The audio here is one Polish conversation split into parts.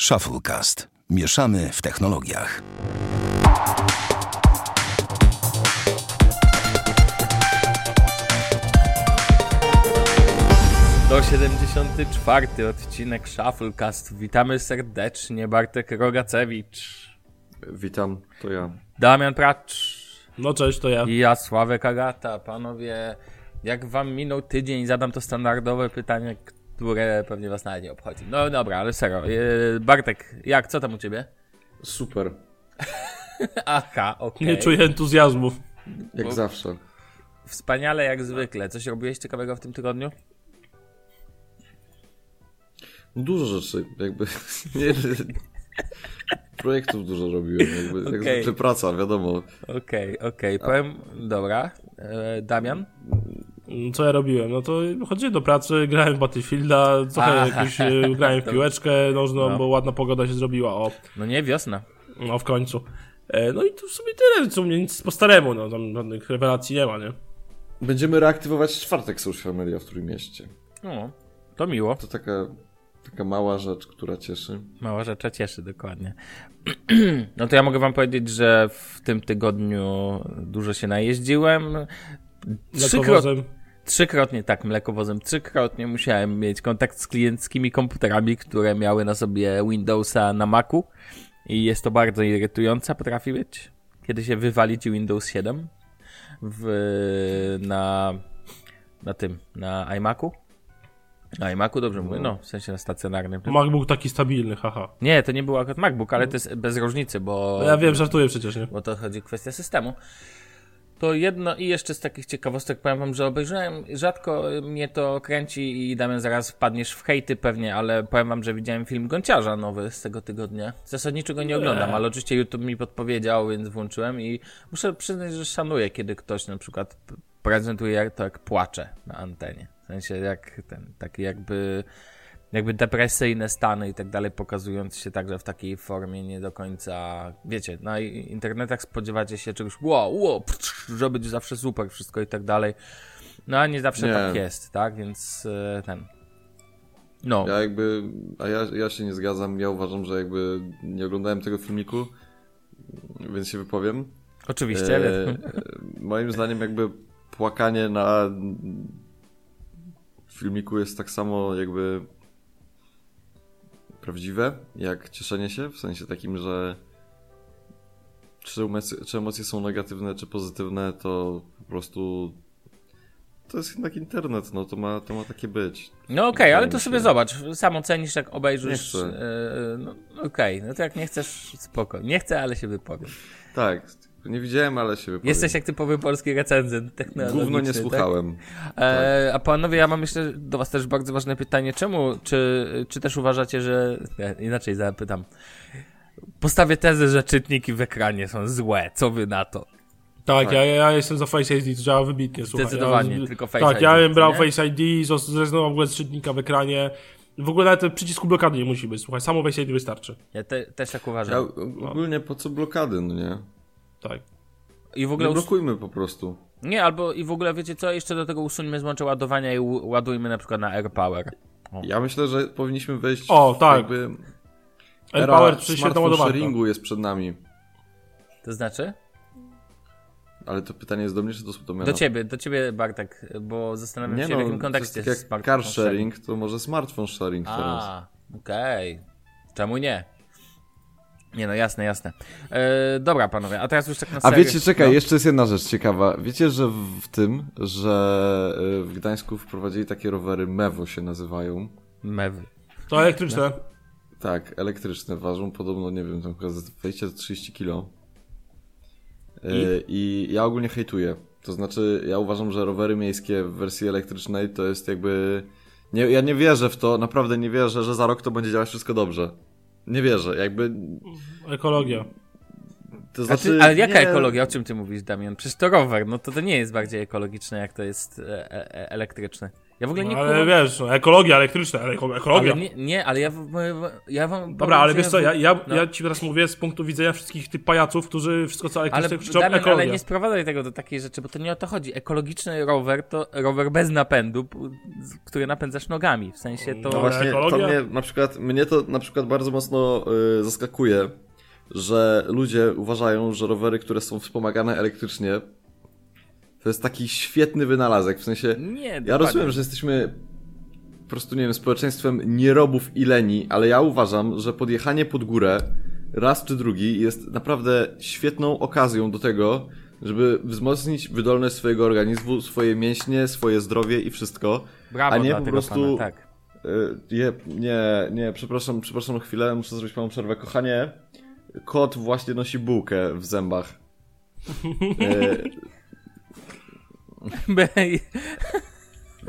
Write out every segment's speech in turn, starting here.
Shufflecast. Mieszamy w technologiach. To 74 odcinek Shufflecast. Witamy serdecznie, Bartek Rogacewicz, Witam, to ja. Damian Pracz No cześć, to ja. i ja, Sławek Agata. Panowie, jak wam minął tydzień? Zadam to standardowe pytanie, które pewnie was nawet nie obchodzi. No dobra, ale serio. E, Bartek, jak, co tam u ciebie? Super, Aha, okej. Nie czuję entuzjazmu. jak Bo- zawsze. Wspaniale jak zwykle. Coś robiłeś ciekawego w tym tygodniu? No dużo rzeczy, jakby. Nie, projektów dużo robiłem, jakby. Jak Okej. zwykle praca, wiadomo. Okej, okej. Powiem, dobra. E, Damian? Co ja robiłem? No to chodziłem do pracy, grałem w Battlefielda, trochę Aha. jakoś e, grałem w piłeczkę nożną, No. bo ładna pogoda się zrobiła, o, No nie, wiosna. no w końcu. E, No i to w sumie tyle, co mnie nic po staremu, no tam żadnych rewelacji nie ma, nie? Będziemy reaktywować czwartek social media w Trójmieście. No, to miło. To taka, taka mała rzecz, która cieszy. Mała rzecz cieszy, dokładnie. No to ja mogę wam powiedzieć, że w tym tygodniu dużo się najeździłem. Lekowozem. Trzykrotnie, tak, mlekowozem, trzykrotnie musiałem mieć kontakt z klienckimi komputerami, które miały na sobie Windowsa na Macu. I jest to bardzo irytujące, potrafi być. Kiedy się wywali ci Windows 7 w, na, na tym, na iMacu. Na iMacu, dobrze mówię, no, w sensie na stacjonarnym. MacBook taki stabilny, haha. Nie, to nie był akurat MacBook, ale to jest bez różnicy, bo, ja wiem, żartuję przecież, nie? bo to chodzi o kwestię systemu. To jedno i jeszcze z takich ciekawostek powiem wam, że obejrzałem, rzadko mnie to kręci i Damian zaraz wpadniesz w hejty pewnie, ale powiem wam, że widziałem film Gonciarza nowy z tego tygodnia. Zasadniczo go nie oglądam, ale oczywiście YouTube mi podpowiedział, więc włączyłem i muszę przyznać, że szanuję, kiedy ktoś na przykład prezentuje to jak płacze na antenie. W sensie jak ten, taki jakby jakby depresyjne stany i tak dalej, pokazując się także w takiej formie nie do końca, wiecie, na internetach spodziewacie się czegoś, wow, wow, psz, że będzie zawsze super wszystko i tak dalej, no a nie zawsze Nie. tak jest, tak, więc e, ten, no, Ja jakby. A ja, ja się nie zgadzam. Ja uważam, że jakby nie oglądałem tego filmiku, więc się wypowiem. oczywiście, E, e, moim zdaniem jakby płakanie na filmiku jest tak samo jakby prawdziwe, jak cieszenie się, w sensie takim, że czy emocje, czy emocje są negatywne, czy pozytywne, to po prostu to jest jednak internet, no to ma, to ma takie być. No okej, ale to sobie zobacz, sam ocenisz jak obejrzysz, e, no okej, no to jak nie chcesz, spoko, nie chcę, ale się wypowiem. Tak, nie widziałem, ale się wypowiem. Jesteś jak typowy polski recenzent technologiczny, Gówno nie tak? słuchałem. E, a panowie, ja mam jeszcze do was też bardzo ważne pytanie. Czemu, czy, czy też uważacie, że... Nie, inaczej zapytam. Postawię tezę, że czytniki w ekranie są złe. Co wy na to? Tak, Tak. Ja, ja jestem za Face ID, to działa wybitnie, słuchaj. Zdecydowanie, ja, tylko Face Tak, ID, ja bym brał nie? Face ID, zrezygnował w ogóle z czytnika w ekranie. W ogóle nawet przycisku blokady nie musi być, słuchaj, samo Face ID wystarczy. Ja te, też tak Ja, uważam. ogólnie po co blokady, no nie? Tak. I w ogóle... Nie blokujmy po prostu. Nie, albo i w ogóle wiecie co? Jeszcze do tego usuńmy złącze ładowania i ładujmy na przykład na AirPower. Ja myślę, że powinniśmy wejść O, w tak. jakby AirPower przy świetną smartphone ładowarką. sharingu jest przed nami. To znaczy? Ale to pytanie jest do mnie, czy do Sutomena? Do ciebie, do ciebie Bartek, bo zastanawiam Nie się no, w jakim jest kontekście tak jak smartphone car sharing, to może smartphone sharing teraz. A, okej. Czemu nie? Nie no, jasne, jasne. E, dobra, panowie, a teraz już tak na A serio. wiecie, czekaj, no. jeszcze jest jedna rzecz ciekawa. Wiecie, że w, tym, że y, w Gdańsku wprowadzili takie rowery Mewo się nazywają. Mewy. To elektryczne. Tak, elektryczne, ważą podobno, nie wiem, tam chyba za 20-30 kilo. Y, I ja ogólnie hejtuję. To znaczy, ja uważam, że rowery miejskie w wersji elektrycznej to jest jakby... Nie, ja nie wierzę w to, naprawdę nie wierzę, że za rok to będzie działać wszystko dobrze. Nie wierzę, jakby... Ekologia. To znaczy, ty, ale jaka nie, ekologia? O czym ty mówisz, Damian? Przecież to rower, no to to nie jest bardziej ekologiczne, jak to jest e, e, elektryczne. Ja w ogóle nie No, ale kumam... wiesz, no, ekologia elektryczna, ale eko- ekologia. Ale nie, nie, ale ja, ja wam... Dobra, ale wiesz co, ja, ja, no. ja ci teraz mówię z punktu widzenia wszystkich tych pajaców, którzy wszystko co Ale, elektryczne krzyczą Damian, ekologia. ale nie sprowadzaj tego do takiej rzeczy, bo to nie o to chodzi. Ekologiczny rower to rower bez napędu, który napędzasz nogami. W sensie to... No właśnie, to ekologia? mnie na przykład, mnie to na przykład bardzo mocno y, zaskakuje, że ludzie uważają, że rowery, które są wspomagane elektrycznie, to jest taki świetny wynalazek, w sensie... Nie, Ja rozumiem, że jesteśmy po prostu, nie wiem, społeczeństwem nierobów i leni, ale ja uważam, że podjechanie pod górę raz czy drugi jest naprawdę świetną okazją do tego, żeby wzmocnić wydolność swojego organizmu, swoje mięśnie, swoje zdrowie i wszystko. Brawo a nie po prostu- Pana, tak. Y, Nie, nie, nie, przepraszam, przepraszam chwilę, muszę zrobić małą przerwę. Kochanie, kot właśnie nosi bułkę w zębach.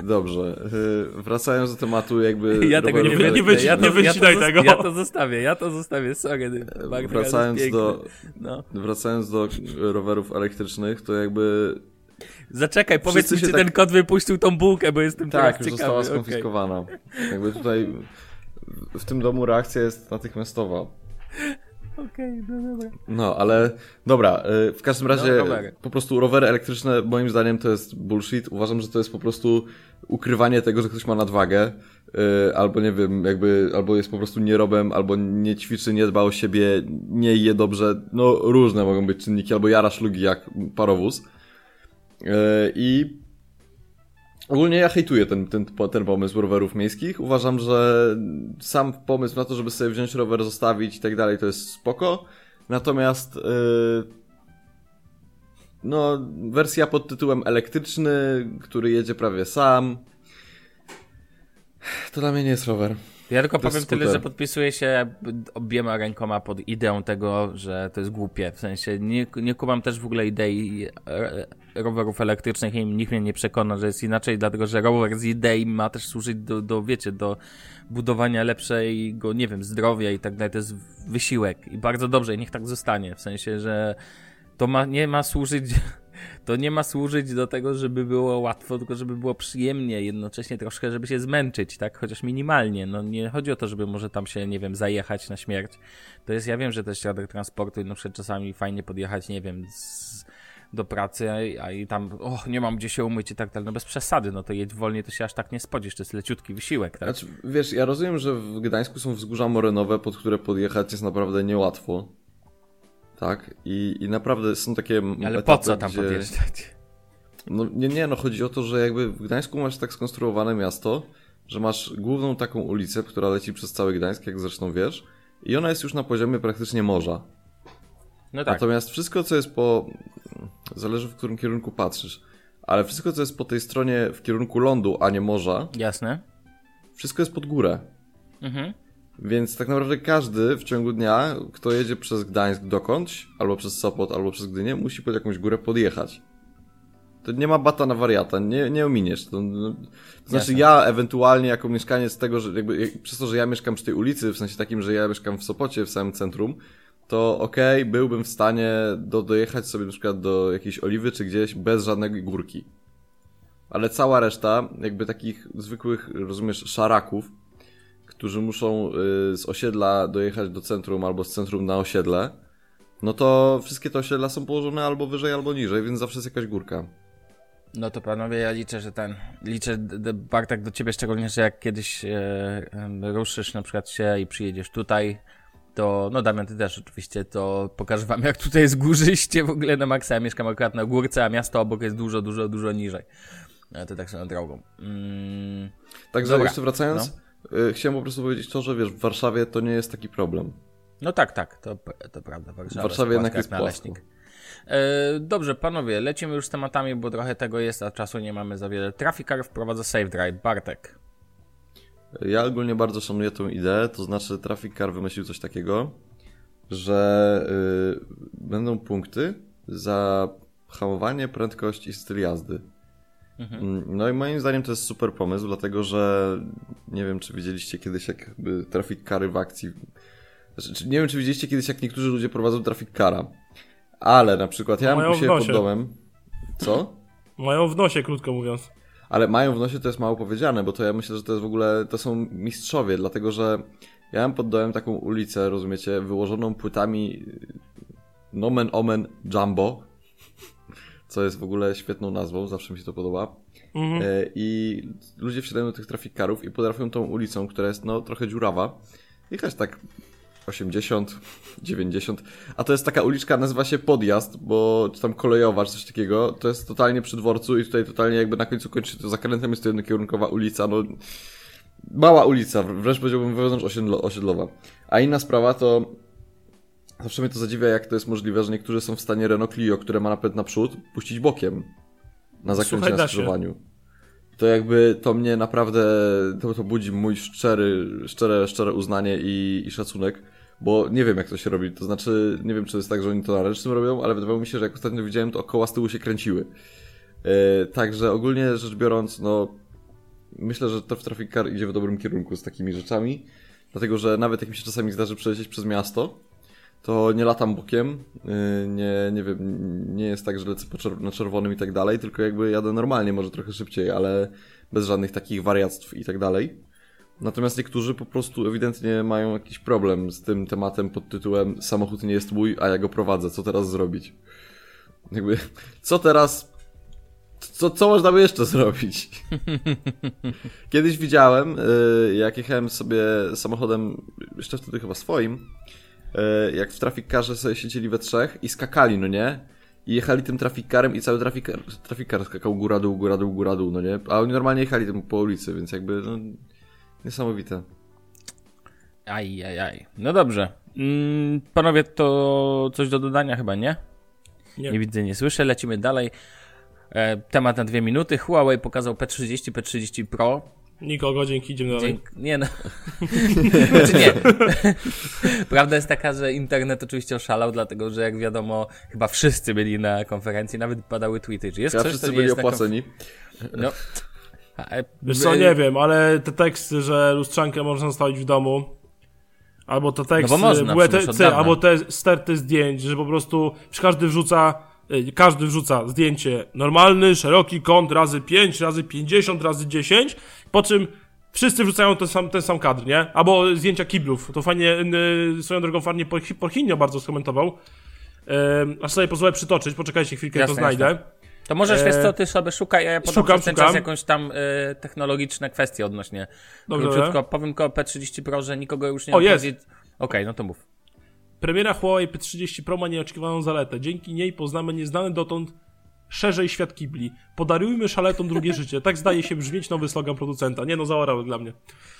Dobrze, y, wracając do tematu jakby... Ja tego nie, nie wyci- ja nie wycinaj ja tego. Ja to zostawię, ja to zostawię, sorry. Wracając do. No. wracając do rowerów elektrycznych, to jakby... Zaczekaj, powiedz mi, czy tak- ten kot wypuścił tą bułkę, bo jestem Tak, teraz już ciekawy. została okej. skonfiskowana. Jakby tutaj w tym domu reakcja jest natychmiastowa. Okej, no dobra. No, ale dobra, y, w każdym razie No, po prostu rowery elektryczne moim zdaniem to jest bullshit. Uważam, że to jest po prostu ukrywanie tego, że ktoś ma nadwagę, y, albo nie wiem, jakby, albo jest po prostu nierobem, albo nie ćwiczy, nie dba o siebie, nie je dobrze. No, różne mogą być czynniki, albo jara szlugi jak parowóz. Y, I Ogólnie ja hejtuję ten, ten, ten pomysł rowerów miejskich. Uważam, że sam pomysł na to, żeby sobie wziąć rower, zostawić i tak dalej, to jest spoko. Natomiast yy, no, wersja pod tytułem elektryczny, który jedzie prawie sam, to dla mnie nie jest rower. Ja tylko To powiem tyle, że podpisuję się obiema rękoma pod ideą tego, że to jest głupie. W sensie nie, nie kumam też w ogóle idei e, rowerów elektrycznych i nikt mnie nie przekona, że jest inaczej, dlatego że rower z idei ma też służyć do, do wiecie, do budowania lepszego, nie wiem, zdrowia i tak dalej. To jest wysiłek i bardzo dobrze i niech tak zostanie. W sensie, że to ma, nie ma służyć to nie ma służyć do tego, żeby było łatwo, tylko żeby było przyjemnie, jednocześnie troszkę, żeby się zmęczyć, tak? Chociaż minimalnie. No nie chodzi o to, żeby może tam się, nie wiem, zajechać na śmierć. To jest, ja wiem, że to jest środek transportu i na przykład czasami fajnie podjechać, nie wiem, z, do pracy, a, i tam, o, nie mam gdzie się umyć i tak dalej. No bez przesady, no to jedź wolniej, to się aż tak nie spodziesz, to jest leciutki wysiłek, tak? Znaczy, wiesz, ja rozumiem, że w Gdańsku są wzgórza morynowe, pod które podjechać jest naprawdę niełatwo. Tak? I, i naprawdę są takie Ale etapy, po co tam gdzie... podjeżdżać? No nie, nie, no chodzi o to, że jakby w Gdańsku masz tak skonstruowane miasto, że masz główną taką ulicę, która leci przez cały Gdańsk, jak zresztą wiesz, i ona jest już na poziomie praktycznie morza. No tak. Natomiast wszystko, co jest po... Zależy w którym kierunku patrzysz, ale wszystko, co jest po tej stronie w kierunku lądu, a nie morza, Jasne. wszystko jest pod górę. Mhm. Więc tak naprawdę każdy w ciągu dnia, kto jedzie przez Gdańsk dokądś, albo przez Sopot, albo przez Gdynię, musi pod jakąś górę podjechać. To nie ma bata na wariata, nie, nie ominiesz. To, no, to znaczy ja ewentualnie jako mieszkaniec tego, że jakby jak- przez to, że ja mieszkam przy tej ulicy, w sensie takim, że ja mieszkam w Sopocie, w samym centrum, to okej, byłbym w stanie do, dojechać sobie na przykład do jakiejś oliwy czy gdzieś bez żadnej górki. Ale cała reszta, jakby takich zwykłych, rozumiesz, szaraków, którzy muszą y, z osiedla dojechać do centrum albo z centrum na osiedle, no to wszystkie te osiedla są położone albo wyżej, albo niżej, więc zawsze jest jakaś górka. No to panowie, ja liczę, że ten. Liczę, Bartek, do ciebie szczególnie, że jak kiedyś e, em, ruszysz na przykład się i przyjedziesz tutaj, to. No Damian, ty też oczywiście, to pokażę wam, jak tutaj jest górzyście w ogóle na maksa. Ja mieszkam akurat na górce, a miasto obok jest dużo, dużo, dużo niżej. Ale to tak swoją drogą. Mm, Także Dobra. jeszcze wracając, y, chciałem po prostu powiedzieć to, że wiesz, w Warszawie to nie jest taki problem. no tak, tak, to, to prawda. Warszawa W Warszawie jednak jest naleśnik. E, dobrze, panowie, lecimy już z tematami, bo trochę tego jest, a czasu nie mamy za wiele. Trafikar wprowadza Safe Drive. Bartek. Ja ogólnie bardzo szanuję tę ideę, to znaczy Traffic Car wymyślił coś takiego, że y, będą punkty za hamowanie, prędkość i styl jazdy. Mm, No i moim zdaniem to jest super pomysł, dlatego że nie wiem, czy widzieliście kiedyś jakby Traffic Cary w akcji. Znaczy, czy- nie wiem, czy widzieliście kiedyś, jak niektórzy ludzie prowadzą Traffic Cara. Ale na przykład ja mam u siebie pod domem. Co? Mają w nosie, krótko mówiąc. Ale mają w nosie to jest mało powiedziane, bo to ja myślę, że to jest w ogóle, to są mistrzowie, dlatego że ja mam pod dołem taką ulicę, rozumiecie, wyłożoną płytami nomen omen jumbo, co jest w ogóle świetną nazwą, zawsze mi się to podoba. Mhm. E, I ludzie wsiadają do tych trafikarów i potrafią tą ulicą, która jest no trochę dziurawa, jechać tak 80, 90, a to jest taka uliczka, nazywa się Podjazd, bo czy tam kolejowa, czy coś takiego, to jest totalnie przy dworcu i tutaj totalnie jakby na końcu kończy się to zakrętem, jest to jednokierunkowa ulica, no mała ulica, wręcz powiedziałbym wewnątrz osiedlowa. A inna sprawa to zawsze mnie to zadziwia, jak to jest możliwe, że niektórzy są w stanie Renault Clio, które ma napęd naprzód, puścić bokiem na zakręcie na skrzyżowaniu. To jakby to mnie naprawdę, to, to budzi mój szczery, szczere, szczere uznanie i, i szacunek bo nie wiem jak to się robi, to znaczy nie wiem czy jest tak, że oni to na ręcznym robią, ale wydawało mi się, że jak ostatnio widziałem, to koła z tyłu się kręciły. Yy, także ogólnie rzecz biorąc, no myślę, że to w Traffic Car idzie w dobrym kierunku z takimi rzeczami, dlatego że nawet jak mi się czasami zdarzy przelecieć przez miasto, to nie latam bokiem, yy, nie, nie wiem, nie jest tak, że lecę na czerwonym i tak dalej, tylko jakby jadę normalnie, może trochę szybciej, ale bez żadnych takich wariactw i tak dalej. Natomiast niektórzy po prostu ewidentnie mają jakiś problem z tym tematem pod tytułem samochód nie jest mój, a ja go prowadzę, co teraz zrobić? Jakby, co teraz, co, co można by jeszcze zrobić? Kiedyś widziałem, y, jak jechałem sobie samochodem, jeszcze wtedy chyba swoim, y, jak w trafikarze sobie siedzieli we trzech i skakali, no nie? I jechali tym trafikarem i cały trafikar, trafikar skakał góra-dół, góra-dół, góra-dół, no nie? A oni normalnie jechali tym po ulicy, więc jakby, no, Niesamowite. Aj, aj, aj. No dobrze. Mm, panowie, to coś do dodania chyba, nie? Nie. Nie widzę, nie słyszę. Lecimy dalej. E, temat na dwie minuty. Huawei pokazał P30, P30 Pro. Nikogo, dzięki, idziemy dalej. Dzięki, nie no. znaczy nie. Prawda jest taka, że internet oczywiście oszalał, dlatego że jak wiadomo, chyba wszyscy byli na konferencji, nawet padały tweety. Czy jest ja coś, wszyscy byli opłaceni. No, E, Wiesz co, nie wiem, ale te teksty, że lustrzankę można zostawić w domu, albo te teksty, no można, WTC, albo te sterty zdjęć, że po prostu każdy wrzuca, e, każdy wrzuca zdjęcie normalny, szeroki kąt razy 5, razy 50, razy 10, po czym wszyscy wrzucają ten sam, ten sam kadr, nie? Albo zdjęcia kiblów. To fajnie, yy, swoją drogą fajnie Porchinio bardzo skomentował. Yy, aż sobie pozwolę przytoczyć, poczekajcie chwilkę, jasne, to znajdę. Jasne. To możesz, wiesz co, ty sobie szukaj, a ja podam szukam, ten szukam. czas jakąś tam y, technologiczne kwestie odnośnie. Dobrze. Króciutko, powiem tylko P30 Pro, że nikogo już nie O, jest! Okej, okay, no to mów. Premiera Huawei P30 Pro ma nieoczekiwaną zaletę. Dzięki niej poznamy nieznany dotąd szerzej świat kibli. Podarujmy szaletom drugie życie. Tak zdaje się brzmieć nowy slogan producenta. Nie no, zaorały dla mnie.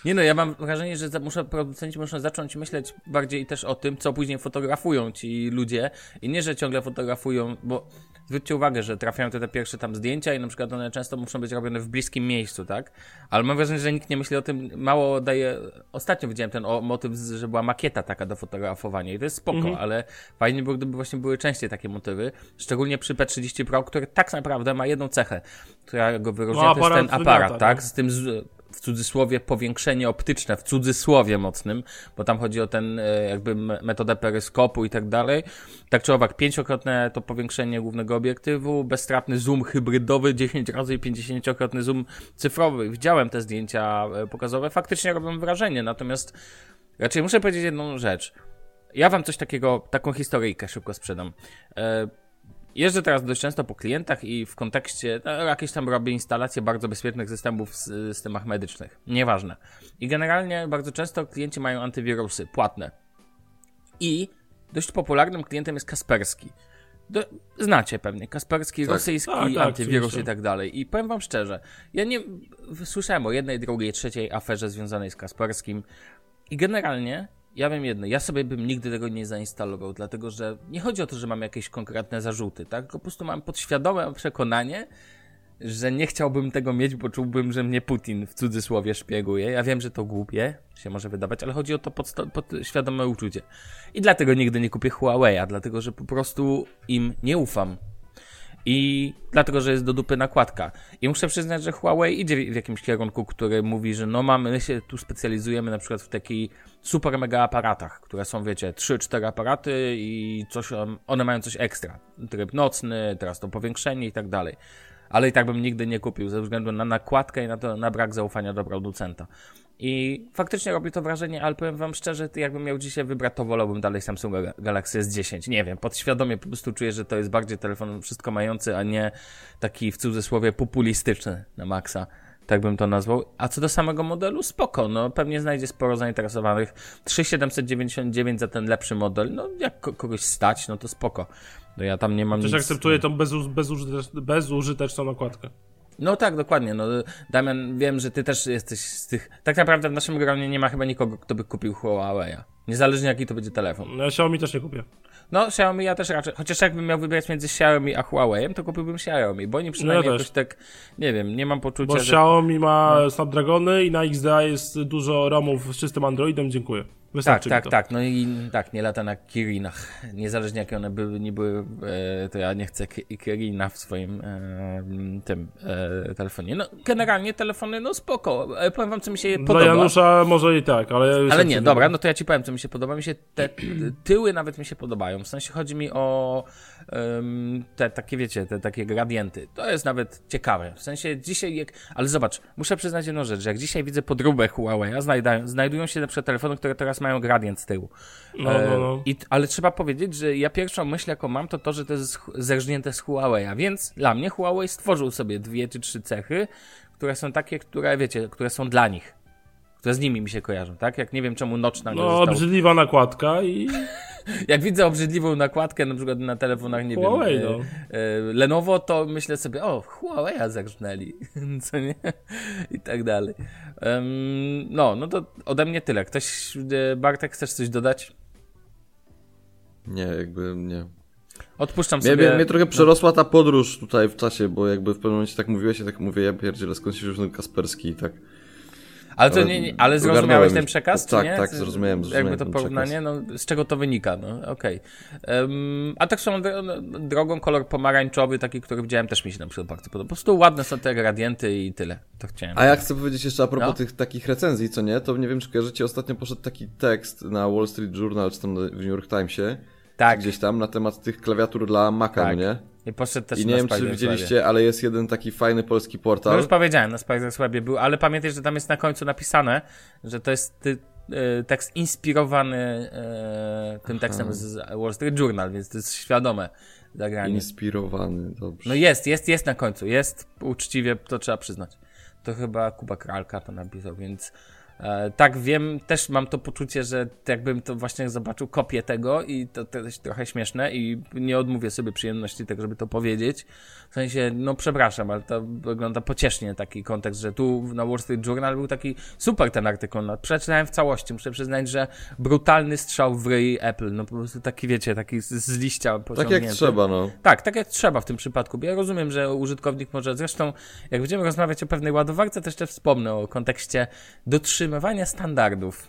Nie no, ja mam wrażenie, że muszę, producenci muszą zacząć myśleć bardziej też o tym, co później fotografują ci ludzie i nie, że ciągle fotografują, bo zwróćcie uwagę, że trafiają te, te pierwsze tam zdjęcia i na przykład one często muszą być robione w bliskim miejscu, tak? Ale mam wrażenie, że nikt nie myśli o tym, mało daje, ostatnio widziałem ten o, motyw, że była makieta taka do fotografowania i to jest spoko, mhm. ale fajnie było, gdyby właśnie były częściej takie motywy, szczególnie przy P30 Pro, który tak naprawdę ma jedną cechę, która go wyróżnia, no, to jest ten aparat, tak? No. Z tym z, w cudzysłowie powiększenie optyczne, w cudzysłowie mocnym, bo tam chodzi o ten e, jakby metodę peryskopu i tak dalej. Tak czy owak, pięciokrotne to powiększenie głównego obiektywu, bezstratny zoom hybrydowy, 10 razy i 50-krotny zoom cyfrowy. Widziałem te zdjęcia e, pokazowe, faktycznie robią wrażenie, natomiast raczej muszę powiedzieć jedną rzecz. Ja wam coś takiego, taką historyjkę szybko sprzedam. Jeżdżę teraz dość często po klientach i w kontekście, no, jakieś tam robię instalacje bardzo bezpiecznych systemów w systemach medycznych. Nieważne. I generalnie bardzo często klienci mają antywirusy płatne. I dość popularnym klientem jest Kasperski. Do, znacie pewnie, Kasperski, tak. rosyjski tak, tak, antywirus i tak dalej. I powiem wam szczerze, ja nie słyszałem o jednej, drugiej, trzeciej aferze związanej z Kasperskim. I generalnie ja wiem jedno, ja sobie bym nigdy tego nie zainstalował, dlatego że nie chodzi o to, że mam jakieś konkretne zarzuty, tak? Tylko po prostu mam podświadome przekonanie, że nie chciałbym tego mieć, bo czułbym, że mnie Putin w cudzysłowie szpieguje. Ja wiem, że to głupie się może wydawać, ale chodzi o to podświadome uczucie. I dlatego nigdy nie kupię Huawei'a, dlatego że po prostu im nie ufam. I dlatego, że jest do dupy nakładka. I muszę przyznać, że Huawei idzie w jakimś kierunku, który mówi, że no mamy, my się tu specjalizujemy na przykład w takiej super mega aparatach, które są, wiecie, 3-4 aparaty i coś, one mają coś ekstra. Tryb nocny, teraz to powiększenie i tak dalej. Ale i tak bym nigdy nie kupił, ze względu na nakładkę i na, to, na brak zaufania do producenta. I faktycznie robi to wrażenie, ale powiem wam szczerze, jakbym miał dzisiaj wybrać, to wolałbym dalej Samsunga Galaxy S10. Nie wiem, podświadomie po prostu czuję, że to jest bardziej telefon wszystko mający, a nie taki w cudzysłowie populistyczny na maksa. Tak bym to nazwał. A co do samego modelu, spoko. No, pewnie znajdzie sporo zainteresowanych. 3799 za ten lepszy model. No, jak kogoś stać, no to spoko. No ja tam nie mam Też nic... akceptuję tą bezuż, bezużyteczną, bezużyteczną nakładkę. No tak, dokładnie. No, Damian, wiem, że ty też jesteś z tych. Tak naprawdę w naszym gronie nie ma chyba nikogo, kto by kupił Huawei. Niezależnie jaki to będzie telefon. No ja Xiaomi też nie kupię. No, Xiaomi ja też raczej. Chociaż jakbym miał wybierać między Xiaomi a Huawei, to kupiłbym Xiaomi, bo oni przynajmniej no ja jakoś tak, nie wiem, nie mam poczucia, bo że... Xiaomi ma no. Snapdragony i na XDA jest dużo ROMów z czystym Androidem, dziękuję. Wystarczy tak, tak, tak. No i tak, nie lata na Kirinach. Niezależnie jakie one były, nie były, e, to ja nie chcę Kirina w swoim e, tym e, telefonie. No, generalnie telefony, no spoko. Powiem wam, co mi się podoba. Dla Janusza może i tak, ale... Ale nie, dobra, no to ja ci powiem, co mi się podoba. Mi się te tyły nawet mi się podobają. W sensie chodzi mi o te takie, wiecie, te takie gradienty. To jest nawet ciekawe. W sensie dzisiaj, jak... ale zobacz, muszę przyznać jedną rzecz, że jak dzisiaj widzę podróbę Huawei, znajdują, znajdują się lepsze telefony, które teraz mają gradient z tyłu. No, no, no. I, ale trzeba powiedzieć, że ja pierwszą myśl, jaką mam, to to, że to jest zerżnięte z Huawei, więc dla mnie Huawei stworzył sobie dwie czy trzy cechy, które są takie, które, wiecie, które są dla nich. Które z nimi mi się kojarzą, tak? Jak nie wiem czemu nocna. No, został... obrzydliwa nakładka i... Jak widzę obrzydliwą nakładkę na przykład na telefonach, nie Huawei, wiem, no. e, Lenovo, to myślę sobie, o, Huawei zerżnęli, co nie? I tak dalej. Um, no, no to ode mnie tyle. Ktoś, e, Bartek, chcesz coś dodać? Nie, jakby nie. Odpuszczam sobie. Mnie, mnie trochę przerosła ta podróż tutaj w czasie, bo jakby w pewnym momencie tak mówiłeś, ja tak mówię, ja pierdzielę, skąd się wziął Kasperski i tak. Ale to nie, nie ale zrozumiałeś ten przekaz, tak, nie? Tak, zrozumiałem, zrozumiałem Jakby to porównanie, no z czego to wynika, no okej. Okay. Um, a tak swoją drogą kolor pomarańczowy, taki, który widziałem, też mi się na przykład bardzo podoba. Po prostu ładne są te gradienty i tyle. To chciałem. A ja chcę powiedzieć jeszcze a propos no? tych takich recenzji, co nie? To nie wiem, czy kojarzycie, ostatnio poszedł taki tekst na Wall Street Journal, czy tam w New York Timesie, tak. gdzieś tam, na temat tych klawiatur dla Maca, tak. nie? I poszedł też I nie wiem, czy widzieliście, ale jest jeden taki fajny polski portal. No już powiedziałem, na Spider's Webie był, ale pamiętaj, że tam jest na końcu napisane, że to jest ty, y, tekst inspirowany y, tym tekstem z Wall Street Journal, więc to jest świadome zagranie. Inspirowany, dobrze. No jest, jest, jest na końcu, jest uczciwie, to trzeba przyznać. To chyba Kuba Kralka to napisał, więc E, tak, wiem, też mam to poczucie, że jakbym to właśnie zobaczył kopię tego i to, jest trochę śmieszne i nie odmówię sobie przyjemności tego, żeby to powiedzieć. W sensie, no przepraszam, ale to wygląda pociesznie taki kontekst, że tu na Wall Street Journal był taki super ten artykuł. No, przeczytałem w całości, muszę przyznać, że brutalny strzał w ryj Apple, no po prostu taki, wiecie, taki z, z liścia Tak jak trzeba, no. Tak, tak jak trzeba w tym przypadku. Ja rozumiem, że użytkownik może, zresztą jak będziemy rozmawiać o pewnej ładowarce, to jeszcze wspomnę o kontekście dotrzymania utrzymywania standardów.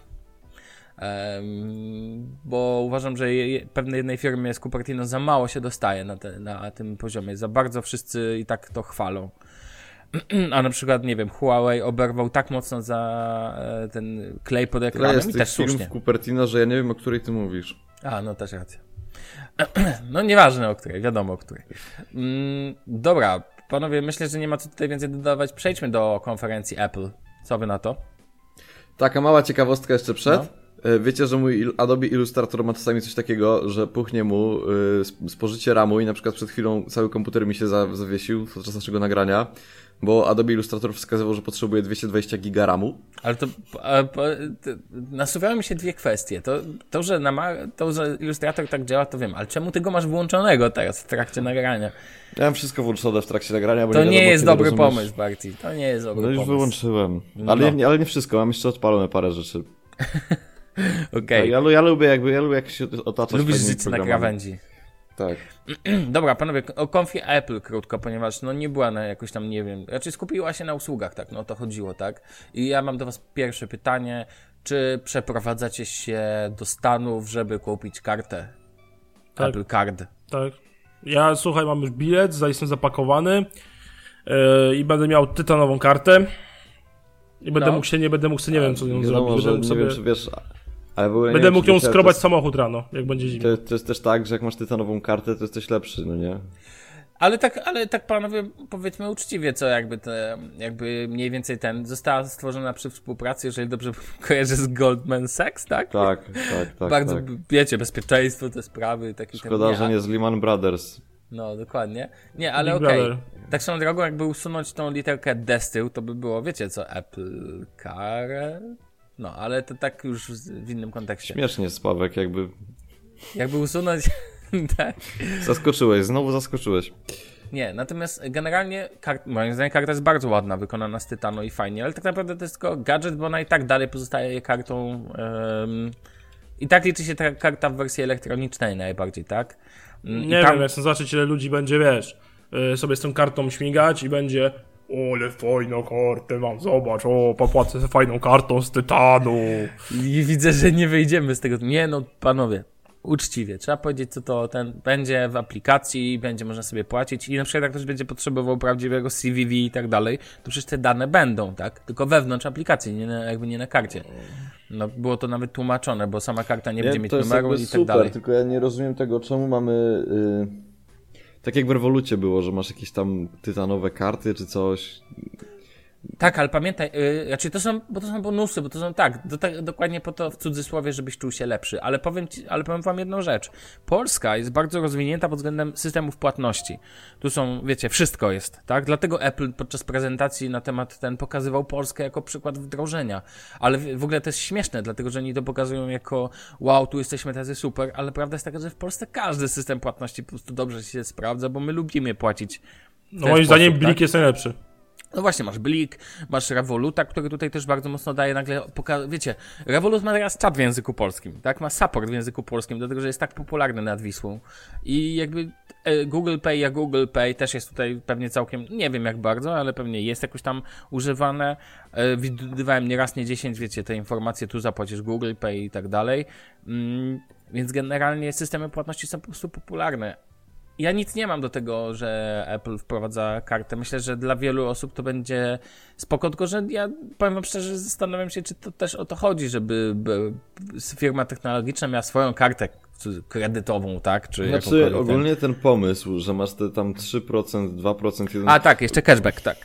Um, bo uważam, że je, pewnej jednej firmie z Cupertino za mało się dostaje na, te, na tym poziomie. Za bardzo wszyscy i tak to chwalą. A na przykład, nie wiem, Huawei oberwał tak mocno za e, ten klej pod ekranem jest i też firm słusznie. w Cupertino, że ja nie wiem, o której ty mówisz. A, no też racja. No nieważne o której, wiadomo o której. Mm, dobra, panowie, myślę, że nie ma co tutaj więcej dodawać. Przejdźmy do konferencji Apple. Co wy na to? Taka mała ciekawostka jeszcze przed. No. E, wiecie, że mój Adobe Illustrator ma czasami coś takiego, że puchnie mu y, spożycie RAMu i na przykład przed chwilą cały komputer mi się zawiesił podczas naszego nagrania, bo Adobe Illustrator wskazywał, że potrzebuje 220 giga RAMu. Ale to, a, to nasuwają mi się dwie kwestie. To, to, że na, to, że Illustrator tak działa, to wiem, ale czemu ty go masz włączonego teraz w trakcie nagrania? Ja mam wszystko włączone w trakcie nagrania, bo To nie, nie jest dobry pomysł, Barty. To nie jest dobry pomysł. No już wyłączyłem. Ale, no. nie, ale nie wszystko, mam jeszcze odpalone parę rzeczy. Okej. Okay. Ja, ja, lubię jakby, ja lubię jak się otaczać Lubisz żyć na krawędzi. Tak. Dobra, panowie, o konfie Apple krótko, ponieważ no nie była na jakoś tam, nie wiem, raczej skupiła się na usługach, tak, no o to chodziło, tak? I ja mam do was pierwsze pytanie, czy przeprowadzacie się do Stanów, żeby kupić kartę tak. Apple Card? Tak. Ja, słuchaj, mam już bilet, jestem zapakowany yy, i będę miał tytanową kartę. I będę no. mógł się, nie będę mógł się, nie wiem co z nią zrobić. Będę nie sobie... wiem, czy wiesz, ale Będę wiem, mógł ją skrobać jest... samochód rano, jak będzie zimno. To, to, jest też tak, że jak masz tytanową kartę, to jesteś lepszy, no nie? Ale tak, ale tak panowie, powiedzmy uczciwie, co jakby te, jakby mniej więcej ten, została stworzona przy współpracy, jeżeli dobrze kojarzę z Goldman Sachs, tak? Tak, tak, tak. Bardzo, tak. wiecie, bezpieczeństwo, te sprawy, takie Szkoda, że nie z Lehman Brothers. No, dokładnie. Nie, ale okej. Okay. Tak swoją drogą, jakby usunąć tą literkę D z tyłu, to by było, wiecie co, Apple Car? No, ale to tak już w innym kontekście. Śmiesznie, Spawek, jakby... Jakby usunąć... tak. Zaskoczyłeś, znowu zaskoczyłeś. Nie, natomiast generalnie kart, moim zdaniem karta jest bardzo ładna, wykonana z tytanu i fajnie, ale tak naprawdę to jest tylko gadżet, bo ona i tak dalej pozostaje kartą... Um, I tak liczy się ta karta w wersji elektronicznej najbardziej, tak? Mm, I nie tam... wiem, ja chcę zobaczyć ile ludzi będzie, wiesz, y, sobie z tą kartą śmigać i będzie o, ale fajną kartę mam, zobacz, o, popłacę fajną kartą z tytanu. I widzę, że nie wyjdziemy z tego. Nie no, panowie, uczciwie. Trzeba powiedzieć, co to ten będzie w aplikacji, będzie można sobie płacić i na przykład jak ktoś będzie potrzebował prawdziwego CVV i tak dalej, to przecież te dane będą, tak? Tylko wewnątrz aplikacji, nie na, jakby nie na karcie. No, było to nawet tłumaczone, bo sama karta nie, będzie mieć numeru i tak super, dalej. tylko ja nie rozumiem tego, czemu mamy... Yy... Tak jak w rewolucie było, że masz jakieś tam tytanowe karty czy coś. Tak, ale pamiętaj, yy, znaczy to są, bo to są bonusy, bo to są tak, do, tak, dokładnie po to w cudzysłowie, żebyś czuł się lepszy. Ale powiem ci, ale powiem wam jedną rzecz. Polska jest bardzo rozwinięta pod względem systemów płatności. Tu są, wiecie, wszystko jest, tak? Dlatego Apple podczas prezentacji na temat ten pokazywał Polskę jako przykład wdrożenia. Ale w, ogóle to jest śmieszne, dlatego że oni to pokazują jako wow, tu jesteśmy tacy super, ale prawda jest taka, że w Polsce każdy system płatności po prostu dobrze się sprawdza, bo my lubimy płacić. No moim zdaniem Blik tak? jest najlepszy. No właśnie, masz Blik, masz Revoluta, który tutaj też bardzo mocno daje nagle, poka- wiecie, Revolut ma teraz czat w języku polskim, tak? Ma support w języku polskim, dlatego że jest tak popularny nad Wisłą. I jakby e, Google Pay jak Google Pay też jest tutaj pewnie całkiem, nie wiem jak bardzo, ale pewnie jest jakoś tam używane. E, widywałem nie raz, nie dziesięć, wiecie, te informacje, tu zapłacisz Google Pay i tak dalej. Mm, więc generalnie systemy płatności są po prostu popularne ja nic nie mam do tego, że Apple wprowadza kartę. Myślę, że dla wielu osób to będzie spoko, tylko że ja powiem wam szczerze, zastanawiam się, czy to też o to chodzi, żeby firma technologiczna miała swoją kartę kredytową, tak? Czy znaczy ogólnie ten pomysł, że masz te tam 3%, 2%, 1%. A tak, jeszcze cashback, tak.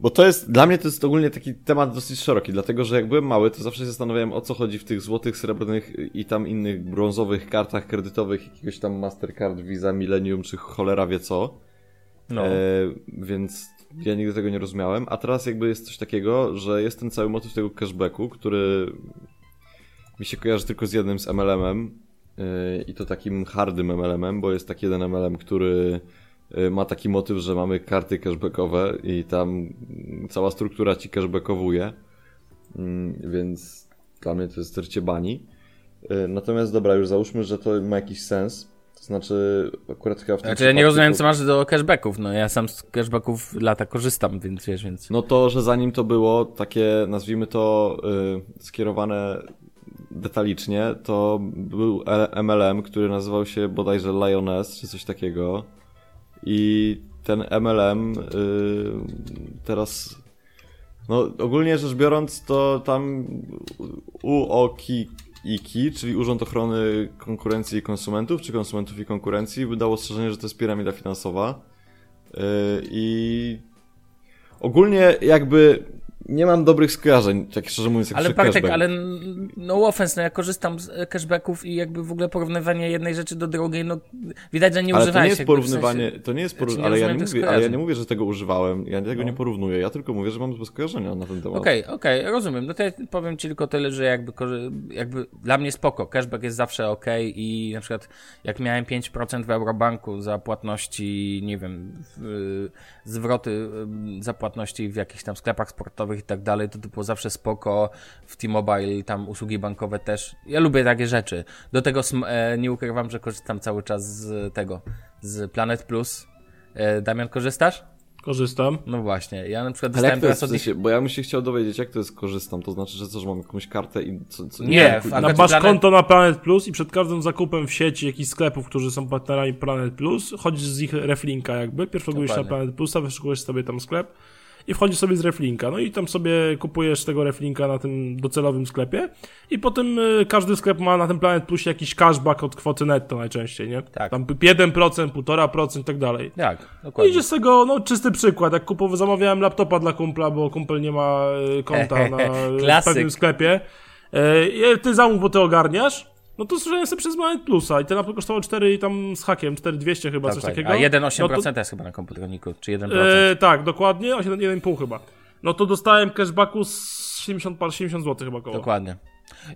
Bo to jest, dla mnie to jest ogólnie taki temat dosyć szeroki, dlatego że jak byłem mały, to zawsze się zastanawiałem o co chodzi w tych złotych, srebrnych i tam innych brązowych kartach kredytowych, jakiegoś tam Mastercard, Visa, Millennium, czy cholera wie co. No. E, więc ja nigdy tego nie rozumiałem, a teraz jakby jest coś takiego, że jest ten cały motyw tego cashbacku, który mi się kojarzy tylko z jednym z MLM-em yy, i to takim hardym MLM-em, bo jest taki jeden MLM, który ma taki motyw, że mamy karty cashbackowe i tam cała struktura ci cashbackowuje, mm, więc dla mnie to jest rcie bani. Y, natomiast dobra, już załóżmy, że to ma jakiś sens. To znaczy, akurat chyba w tym Znaczy, ja nie rozumiem, co masz do cashbacków. No, ja sam z cashbacków lata korzystam, więc wiesz, więc. No to, że zanim to było takie, nazwijmy to, yy, skierowane detalicznie, to był MLM, który nazywał się bodajże Lioness, czy coś takiego. I ten MLM yy, teraz, no ogólnie rzecz biorąc, to tam UOKiK, czyli Urząd Ochrony Konkurencji i Konsumentów, czy Konsumentów i Konkurencji, wydało ostrzeżenie, że to jest piramida finansowa. Yy, I ogólnie jakby nie mam dobrych skojarzeń, tak szczerze mówiąc, jak Ale Bartek, cashback. ale no offense, no ja korzystam z cashbacków i jakby w ogóle porównywanie jednej rzeczy do drugiej, no widać, że nie ale używałeś. to nie jest porównywanie, w sensie, to nie jest porównywanie, ale, ja nie mówię, ale ja nie mówię, że tego używałem, ja tego no. nie porównuję, ja tylko mówię, że mam złe skojarzenia na ten temat. Okej, okay, okej, okay, rozumiem, no to ja powiem ci tylko tyle, że jakby, jakby dla mnie spoko, cashback jest zawsze ok i na przykład jak miałem 5% w Eurobanku za płatności, nie wiem, w, zwroty za płatności w jakichś tam sklepach sportowych i tak dalej, to to było zawsze spoko. W T-Mobile tam usługi bankowe też. Ja lubię takie rzeczy. Do tego e, nie ukrywam, że korzystam cały czas z tego, z Planet Plus. E, Damian, korzystasz? Korzystam. No właśnie, ja na przykład dostałem teraz od nich... Bo ja bym się chciał dowiedzieć, jak to jest korzystam. To znaczy, że co, że mam jakąś kartę i co... co... Nie, nie na, masz Planet... konto na Planet Plus i przed każdym zakupem w sieci jakichś sklepów, którzy są partnerami Planet Plus, chodzisz z ich reflinka jakby. Pierwszy na Planet Plusa, wyszukujesz sobie tam sklep i wchodzisz sobie z reflinka. No i tam sobie kupujesz tego reflinka na tym docelowym sklepie i potem y, każdy sklep ma na tym Planet Plus jakiś cashback od kwoty netto najczęściej, nie? Tak. Tam 1%, 1,5% i tak dalej. Tak, dokładnie. I idzie z tego, no czysty przykład, jak kupowy zamawiałem laptopa dla kumpla, bo kumpel nie ma y, konta na pewnym sklepie. Y, ty zamów, bo ty ogarniasz, no to słyszałem sobie przez Planet Plusa i ten laptop kosztował 4 i tam z hakiem, 4200 chyba, coś takiego. A 1,8% no to... jest chyba na komputerniku, czy 1%? E, tak, dokładnie, 1,5 chyba. No to dostałem cashbacku z 70, 70 zł chyba koło. Dokładnie.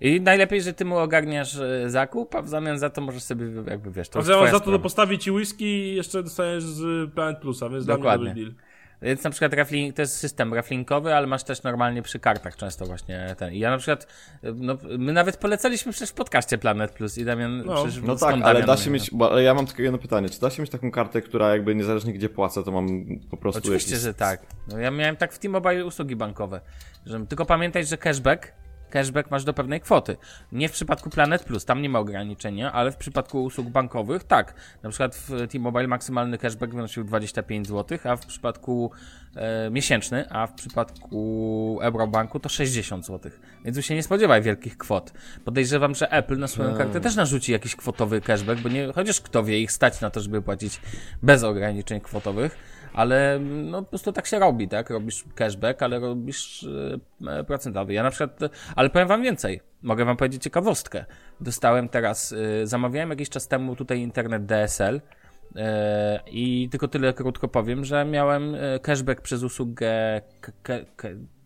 I najlepiej, że ty mu ogarniasz e, zakup, a w zamian za to możesz sobie, jakby wiesz, to A za, za to postawić ci whisky i jeszcze dostajesz z Planet Plusa, więc Dokładnie. dla mnie deal. Więc na przykład rafling, to jest system raflinkowy, ale masz też normalnie przy kartach często właśnie ten. I ja na przykład, no, my nawet polecaliśmy przecież w podcaście Planet Plus i Damian No, no tak, ale da się mieć, bo, ale ja mam tylko jedno pytanie, czy da się mieć taką kartę, która jakby niezależnie gdzie płacę, to mam po prostu Oczywiście, jakiś... że tak. No, ja miałem tak w T-Mobile usługi bankowe, że tylko pamiętaj, że cashback cashback masz do pewnej kwoty. Nie w przypadku Planet Plus, tam nie ma ograniczenia, ale w przypadku usług bankowych tak. Na przykład w T-Mobile maksymalny cashback wynosił 25 zł, a w przypadku e, miesięczny, a w przypadku Eurobanku to 60 zł. Więc tu się nie spodziewaj wielkich kwot. Podejrzewam, że Apple na swoją kartę hmm. też narzuci jakiś kwotowy cashback, bo nie, chociaż kto wie, ich stać na to, żeby płacić bez ograniczeń kwotowych ale no po prostu tak się robi, tak? Robisz cashback, ale robisz e, procentowy. Ja na przykład, ale powiem wam więcej. Mogę wam powiedzieć ciekawostkę. Dostałem teraz, e, zamawiałem jakiś czas temu tutaj internet DSL e, i tylko tyle krótko powiem, że miałem cashback przez usługę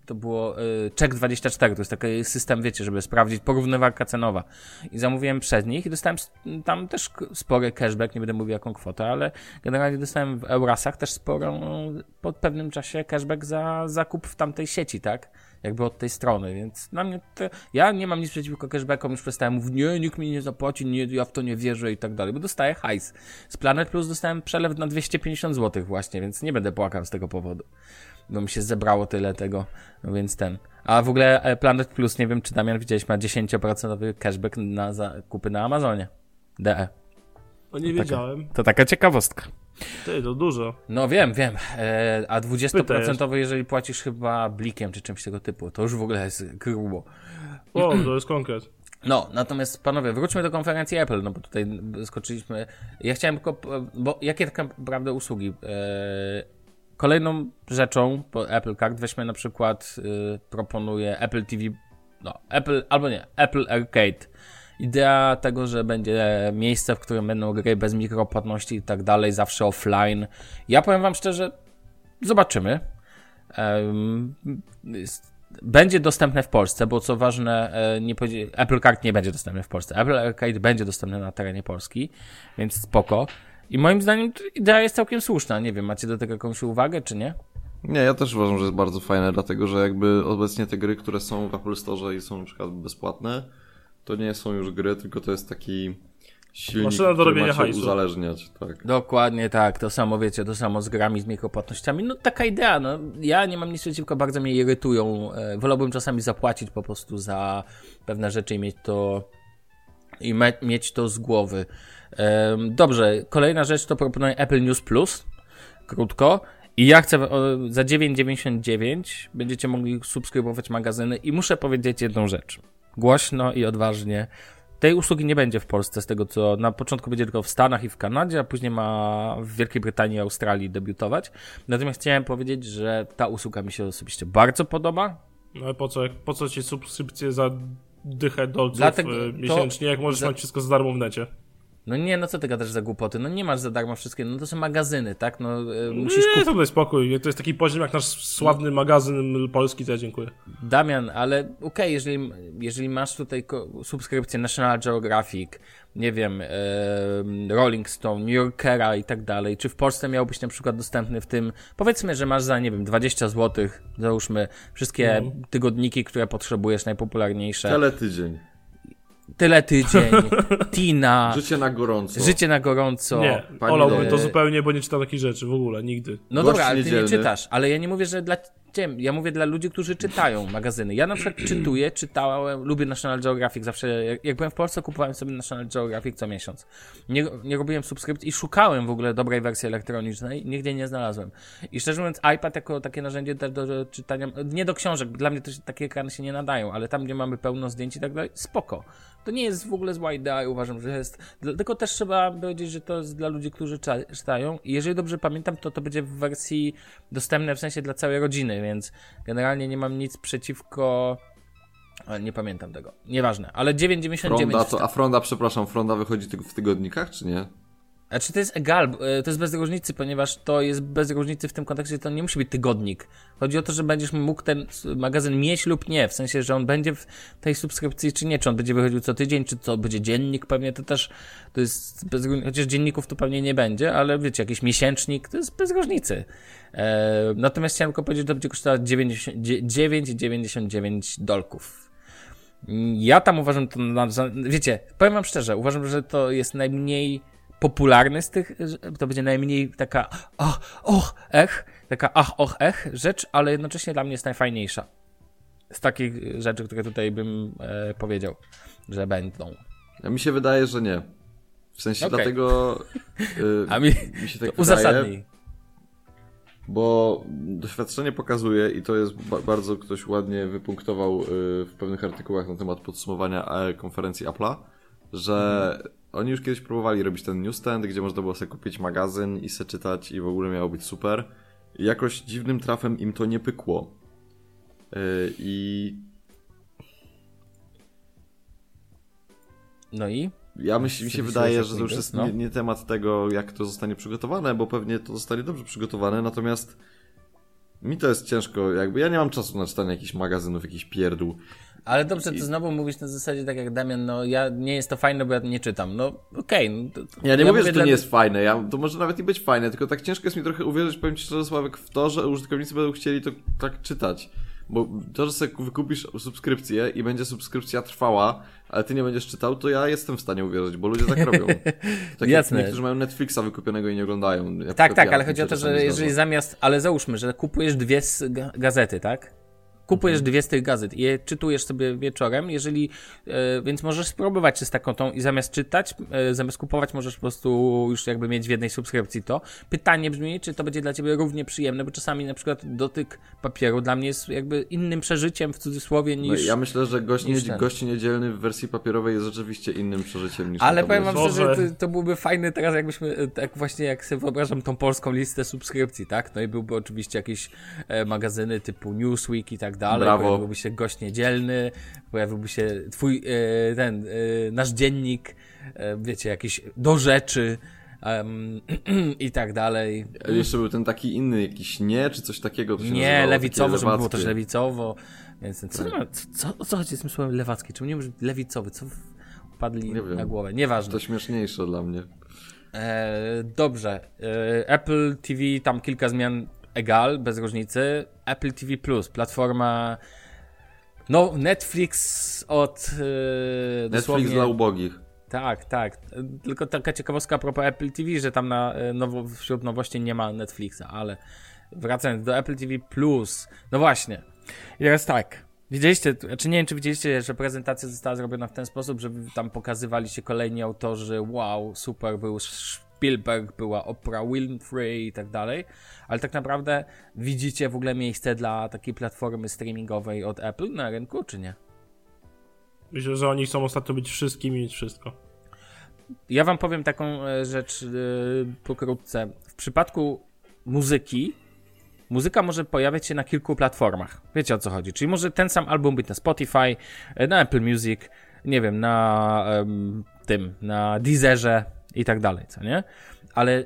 to było y, Check24, to jest taki system, wiecie, żeby sprawdzić porównywarka cenowa. I zamówiłem przez nich i dostałem tam też spory cashback, nie będę mówił jaką kwotę, ale generalnie dostałem w Eurasach też sporą, po pewnym czasie cashback za zakup w tamtej sieci, tak? Jakby od tej strony, więc na mnie to, ja nie mam nic przeciwko cashbackom, już przestałem mówić, nie, nikt mi nie zapłaci, nie, ja w to nie wierzę i tak dalej, bo dostaję hajs. Z Planet Plus dostałem przelew na 250 zł właśnie, więc nie będę płakał z tego powodu bo mi się zebrało tyle tego, no więc ten. A w ogóle e, Planet Plus, nie wiem czy Damian widziałeś, ma 10% cashback na zakupy na Amazonie. DE. O nie to wiedziałem. Taka, to taka ciekawostka. Ty, to dużo. No wiem, wiem. E, a 20% jeżeli płacisz chyba blikiem czy czymś tego typu, to już w ogóle jest grubo. O, to jest konkret. No, natomiast panowie, wróćmy do konferencji Apple, no bo tutaj skoczyliśmy. Ja chciałem tylko, bo jakie tak naprawdę usługi? Kolejną rzeczą po Apple Card weźmy na przykład yy, proponuję Apple TV, no Apple, albo nie, Apple Arcade. Idea tego, że będzie miejsce, w którym będą gry bez mikropłatności i tak dalej, zawsze offline. Ja powiem wam szczerze, zobaczymy. Będzie dostępne w Polsce, bo co ważne, e, nie Apple Card nie będzie dostępny w Polsce. Apple Arcade będzie dostępny na terenie Polski, więc spoko. I moim zdaniem idea jest całkiem słuszna. Nie wiem, macie do tego jakąś uwagę, czy nie? Nie, ja też uważam, że jest bardzo fajne, dlatego że jakby obecnie te gry, które są w Apple Store i są na przykład bezpłatne, to nie są już gry, tylko to jest taki silnik, Maszyna do robienia hajsu. uzależniać. Tak. Dokładnie tak, to samo wiecie, to samo z grami, z mikropłatnościami. No taka idea, no ja nie mam nic przeciwko, bardzo mnie irytują. E, wolałbym czasami zapłacić po prostu za pewne rzeczy i mieć to i mieć to z głowy. Dobrze, kolejna rzecz to proponuję Apple News Plus. Krótko. I ja chcę za 9,99 będziecie mogli subskrybować magazyny i muszę powiedzieć jedną rzecz. Głośno i odważnie. Tej usługi nie będzie w Polsce, z tego co na początku będzie tylko w Stanach i w Kanadzie, a później ma w Wielkiej Brytanii i Australii debiutować. Natomiast chciałem powiedzieć, że ta usługa mi się osobiście bardzo podoba. No ale po co, po co ci subskrypcje za dychę dolców Dlatego, miesięcznie, jak możesz za... mieć wszystko za darmo w necie? No nie, no co ty gadasz za głupoty? No nie masz za darmo wszystkiego, no to są magazyny, tak? No e, musisz... Nie, to daj spokój, to jest taki poziom jak nasz sławny magazyn polski, to ja dziękuję. Damian, ale okej, okay, jeżeli, jeżeli masz tutaj subskrypcję National Geographic, nie wiem, e, Rolling Stone, New Yorkera i tak dalej, czy w Polsce miałbyś na przykład dostępny w tym, powiedzmy, że masz za, nie wiem, 20 zł, załóżmy, wszystkie no. tygodniki, które potrzebujesz, najpopularniejsze. Teletydzień. Tyle tydzień, Tina. Życie na gorąco. Życie na gorąco. Nie, Pani olałbym to zupełnie, bo nie czytam takich rzeczy w ogóle, nigdy. No Gość dobra, ale ty nie czytasz, ale ja nie mówię, że dla ja mówię dla ludzi, którzy czytają magazyny. Ja na przykład czytuję, czytałem, lubię National Geographic zawsze, jak, jak byłem w Polsce, kupowałem sobie National Geographic co miesiąc. Nie, nie robiłem subskrypcji i szukałem w ogóle dobrej wersji elektronicznej, nigdzie nie znalazłem. I szczerze mówiąc, iPad jako takie narzędzie też do, do czytania, nie do książek, dla mnie też takie ekrany się nie nadają, ale tam, gdzie mamy pełno zdjęć i tak dalej, spoko. To nie jest w ogóle zła idea uważam, że jest, tylko też trzeba powiedzieć, że to jest dla ludzi, którzy czytają i jeżeli dobrze pamiętam, to to będzie w wersji dostępnej w sensie dla całej rodziny, więc generalnie nie mam nic przeciwko nie pamiętam tego. Nieważne, ale 9,99. Fronda, to, a Fronda, przepraszam, Fronda wychodzi w tygodnikach, czy nie? Znaczy to jest egal, e, to jest bez różnicy, ponieważ to jest bez różnicy w tym kontekście, to nie musi być tygodnik. Chodzi o to, że będziesz mógł ten magazyn mieć lub nie, w sensie, że on będzie w tej subskrypcji czy nie, czy on będzie wychodził co tydzień, czy to będzie dziennik, pewnie to też, to jest bez chociaż dzienników tu pewnie nie będzie, ale wiecie, jakiś miesięcznik, to jest bez różnicy. E, natomiast chciałem tylko powiedzieć, że to będzie kosztować 9,99 dolków. Ja tam uważam to, na, wiecie, powiem wam szczerze, uważam, że to jest najmniej popularny z tych, to będzie najmniej taka ach, och, ech, taka ach, och, ech rzecz, ale jednocześnie dla mnie jest najfajniejsza. Z takich rzeczy, które tutaj bym e, powiedział, że będą. A mi się wydaje, że nie. W sensie okay. dlatego y, A mi, mi się tak uzasadnij. Bo doświadczenie pokazuje, i to jest ba bardzo ktoś ładnie wypunktował y, w pewnych artykułach na temat podsumowania e, konferencji Apple'a, że mm oni już kiedyś próbowali robić ten newsstand, gdzie można było sobie kupić magazyn i se czytać i w ogóle miało być super. I jakoś dziwnym trafem im to nie pykło. Yy, I... No i? Ja myśl, mi się wydaje, że to już jest no. nie, nie, temat tego, jak to zostanie przygotowane, bo pewnie to zostanie dobrze przygotowane, natomiast mi to jest ciężko, jakby ja nie mam czasu na czytanie jakichś magazynów, jakichś pierdół. Ale dobrze, to znowu mówisz na zasadzie tak jak Damian, no ja nie jest to fajne, bo ja nie czytam. No okej. Okay, no, ja nie ja mówię, że to dla... nie jest fajne, ja, to może nawet i być fajne, tylko tak ciężko jest mi trochę uwierzyć, powiem Ci szczerze Sławek, w to, że użytkownicy będą chcieli to tak czytać. Bo to, że sobie wykupisz subskrypcję i będzie subskrypcja trwała, ale ty nie będziesz czytał, to ja jestem w stanie uwierzyć, bo ludzie tak robią. Tak Jasne. niektórzy mają Netflixa wykupionego i nie oglądają. tak, tak, ja, ale chodzi o to, że jeżeli zamiast, ale załóżmy, że kupujesz dwie gazety, tak? Kupujesz mhm. dwie z tych gazet i je czytujesz sobie wieczorem, jeżeli, e, więc możesz spróbować czy z taką tą i zamiast czytać, e, zamiast kupować, możesz po prostu już jakby mieć w jednej subskrypcji to. Pytanie brzmi, czy to będzie dla ciebie równie przyjemne, bo czasami na przykład dotyk papieru dla mnie jest jakby innym przeżyciem w cudzysłowie no niż. No, ja myślę, że gość, nie, gość niedzielny w wersji papierowej jest rzeczywiście innym przeżyciem niż Ale powiem wam szczerze, to, to byłby fajny teraz, jakbyśmy, e, tak właśnie jak sobie wyobrażam tą polską listę subskrypcji, tak? No i byłby oczywiście jakieś e, magazyny typu Newsweek i tak tak dalej. Brawo. Pojawiłby się gość niedzielny, pojawiłby się twój, e, ten, e, nasz dziennik, e, wiecie, jakieś do rzeczy. Um, i tak dalej. Jeszcze był ten taki inny, jakiś nie, czy coś takiego. nie, lewicowo, żeby było też lewicowo. Więc co, tak. co, o co chodzi z tym słowem lewacki? Czemu nie może być lewicowy? Co wpadli nie na głowę? Nieważne. To śmieszniejsze dla mnie. E, dobrze. E, Apple TV, tam kilka zmian egal, bez różnicy. Apple TV Plus, platforma. No, Netflix od. Yy, Netflix dla ubogich. Tak, tak. Tylko taka ciekawostka a propos Apple TV, że tam na, e, nowo, wśród nowości nie ma Netflixa, ale wracając do Apple TV Plus. No właśnie. I teraz tak. Widzieliście, czy znaczy nie wiem, czy widzieliście, że prezentacja została zrobiona w ten sposób, żeby tam pokazywali się kolejni autorzy, wow, super, był Spielberg, była Oprah Winfrey i tak dalej, ale tak naprawdę widzicie w ogóle miejsce dla takiej platformy streamingowej od Apple na rynku, czy nie? Myślę, że oni chcą ostatnio być wszystkim i mieć wszystko. Ja wam powiem taką e, rzecz yy, pokrótce. W przypadku muzyki, muzyka może pojawiać się na kilku platformach. Wiecie o co chodzi. Czyli może ten sam album być na Spotify, e, na Apple Music, nie wiem, na um, tym, na Deezerze, i tak dalej, co nie? Ale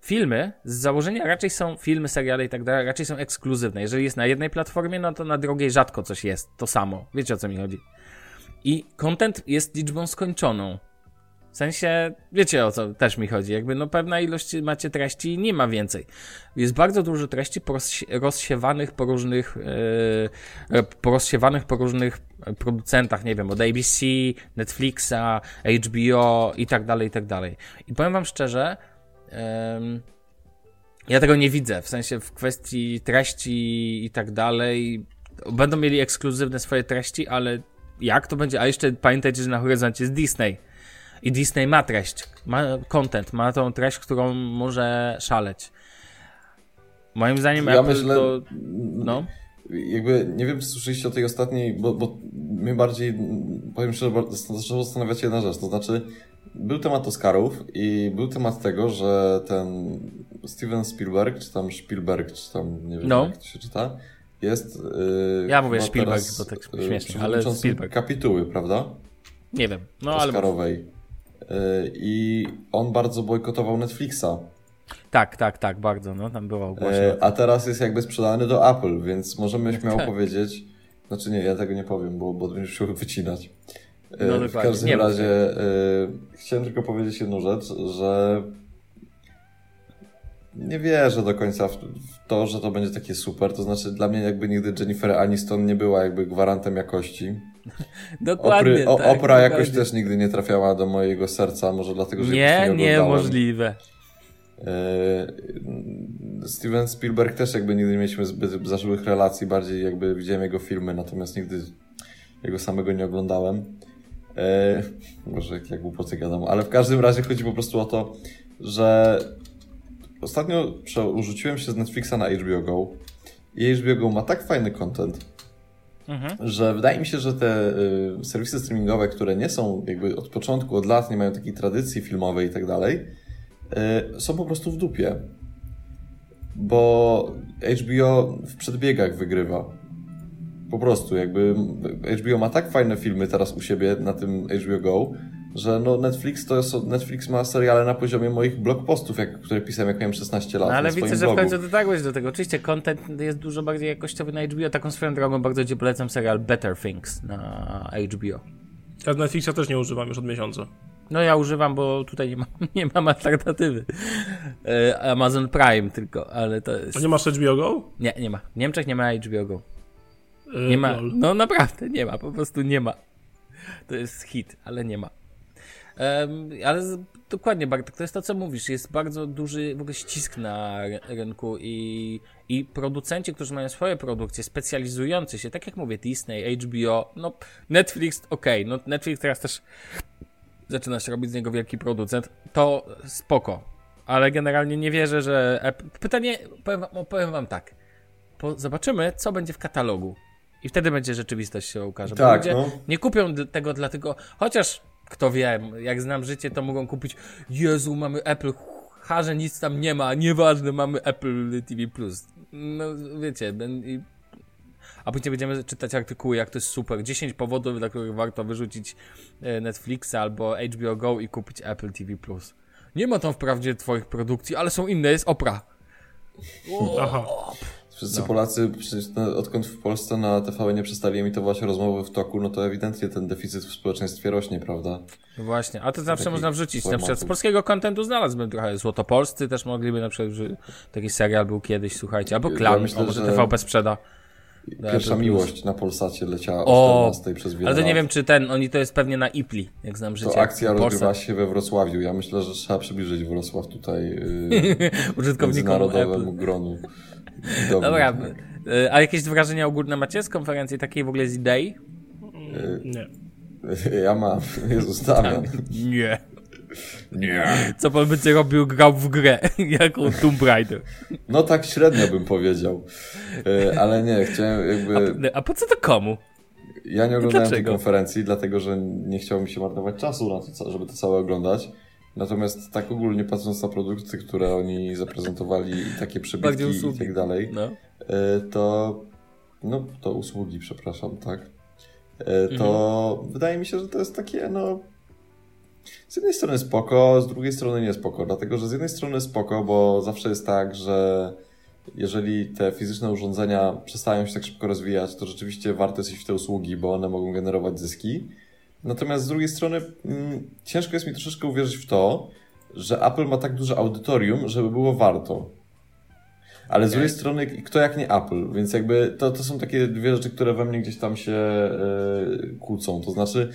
filmy z założenia raczej są filmy, seriale i tak dalej, raczej są ekskluzywne. Jeżeli jest na jednej platformie, no to na drugiej rzadko coś jest. To samo. Wiecie o co mi chodzi. I content jest liczbą skończoną. W sensie, wiecie o co też mi chodzi, jakby no pewna ilość macie treści i nie ma więcej. Jest bardzo dużo treści rozsiewanych po różnych, yy, porozsiewanych po różnych producentach, nie wiem, od ABC, Netflixa, HBO i tak dalej, i tak dalej. I powiem wam szczerze, yy, Ja tego nie widzę, w sensie w kwestii treści i tak dalej. Będą mieli ekskluzywne swoje treści, ale jak to będzie? A jeszcze pamiętajcie, że na horyzoncie jest Disney. I Disney ma treść, ma content, ma tą treść, którą może szaleć. Moim zdaniem ja Apple myślę, to... No. Jakby, nie wiem, czy słyszeliście o tej ostatniej, bo, bo mnie bardziej, powiem szczerze, zaczęło zastanawiać jedna rzecz, to znaczy był temat Oscarów i był temat tego, że ten Steven Spielberg, czy tam Spielberg, czy tam, nie wiem no. jak to się czyta, jest... Yy, ja mówię Spielberg, bo tak y, śmiesznie, ale Spielberg. kapituły, prawda? Nie wiem, no Oscarowej. ale... Yy, I on bardzo bojkotował Netflixa. Tak, tak, tak, bardzo, no tam była ogłoszona. Yy, a teraz jest jakby sprzedany do Apple, więc możemy śmiało tak. powiedzieć, znaczy nie, ja tego nie powiem, bo, bo będziesz musiał wycinać. No, w każdym nie razie chciałem tylko powiedzieć jedną rzecz, że nie wierzę do końca w, to, że to będzie takie super. To znaczy, dla mnie jakby nigdy Jennifer Aniston nie była jakby gwarantem jakości. Dokładnie. Opry, o, tak, opra dokładnie. jakoś też nigdy nie trafiała do mojego serca, może dlatego, że nie, nie niemożliwe. E, Steven Spielberg też jakby nigdy nie mieliśmy zbyt zażyłych relacji, bardziej jakby widziałem jego filmy, natomiast nigdy jego samego nie oglądałem. E, może jak, jak głupoty gadam, ale w każdym razie chodzi po prostu o to, że Ostatnio przerzuciłem się z Netflixa na HBO Go i HBO Go ma tak fajny content, mhm. że wydaje mi się, że te y, serwisy streamingowe, które nie są jakby od początku, od lat, nie mają takiej tradycji filmowej i tak dalej, y, są po prostu w dupie. Bo HBO w przedbiegach wygrywa. Po prostu, jakby HBO ma tak fajne filmy teraz u siebie na tym HBO Go, że no Netflix to jest, Netflix ma seriale na poziomie moich blogpostów, jak, które pisałem jak miałem 16 lat. No, ale widzę, że w końcu dotarłeś do tego. Oczywiście content jest dużo bardziej jakościowy na HBO. Taką swoją drogą bardzo Ci polecam serial Better Things na HBO. Ja z Netflixa też nie używam już od miesiąca. No ja używam, bo tutaj nie, ma, nie mam alternatywy. E, Amazon Prime tylko, ale to jest... A nie masz HBO Go? Nie, nie ma. W Niemczech nie ma HBO Go. E, nie ma. No naprawdę, nie ma. Po prostu nie ma. To jest hit, ale nie ma. Ale dokładnie, Bartek, to jest to, co mówisz. Jest bardzo duży w ogóle ścisk na rynku i, i producenci, którzy mają swoje produkcje, specjalizujące się, tak jak mówię, Disney, HBO, no Netflix, okej, okay, no Netflix teraz też zaczyna się robić z niego wielki producent, to spoko. Ale generalnie nie wierzę, że. Pytanie, powiem, powiem wam tak. Po, zobaczymy, co będzie w katalogu. I wtedy będzie rzeczywistość się ukaże. Tak, no. nie kupią tego dlatego, chociaż kto wie, jak znam życie, to mogą kupić Jezu, mamy Apple, harze nic tam nie ma, nieważne, mamy Apple TV+. No, wiecie, i... a później będziemy czytać artykuły, jak to jest super. 10 powodów, dla których warto wyrzucić e, Netflixa albo HBO Go i kupić Apple TV+. Nie ma tam wprawdzie twoich produkcji, ale są inne, jest Opra. Aha. Wszyscy no. Polacy, przecież odkąd w Polsce na TV nie przestali emitować rozmowy w toku, no to ewidentnie ten deficyt w społeczeństwie rośnie, prawda? No właśnie, a to zawsze można wrzucić. Na przykład z polskiego kontentu znalazłbym trochę Złotopolscy, też mogliby na przykład, taki serial był kiedyś, słuchajcie, albo Klan, ja myślę, może TVP sprzeda. Pierwsza miłość na Polsacie leciała o 14 przez wiele Ale to nie wiem, czy ten, oni to jest pewnie na IPLI, jak znam życie. To akcja rozgrywa się we Wrocławiu. Ja myślę, że trzeba przybliżyć Wrocław tutaj yy, użytkownikom narodowemu gronu. Dobra, y, a jakieś wrażenia ogólne macie z konferencji takiej w ogóle z idei? Nie. Ja mam, Jezus Damian. Nie. Nie. Co pan będzie robił, grał w grę, jako Tomb Raider. No tak średnio bym powiedział. Y, ale nie, chciałem jakby... A, a po co to komu? Ja nie oglądałem tej konferencji, dlatego że nie chciało mi się marnować czasu na to, żeby to całe oglądać. Natomiast tak ogólnie patrząc na produkty, które oni zaprezentowali, takie przybitki i tak dalej, no. E, to no to usługi, przepraszam, tak? E, to mhm. wydaje mi się, że to jest takie, no z jednej strony spoko, z drugiej strony nie spoko, dlatego że z jednej strony spoko, bo zawsze jest tak, że jeżeli te fizyczne urządzenia przestają się tak szybko rozwijać, to rzeczywiście warto jest iść w te usługi, bo one mogą generować zyski. Natomiast z drugiej strony mm, ciężko jest mi troszeczkę uwierzyć w to, że Apple ma tak duże audytorium, żeby było warto. Ale okay. z drugiej strony, kto jak nie Apple, więc jakby to, to są takie dwie rzeczy, które we mnie gdzieś tam się yy, kłócą. To znaczy,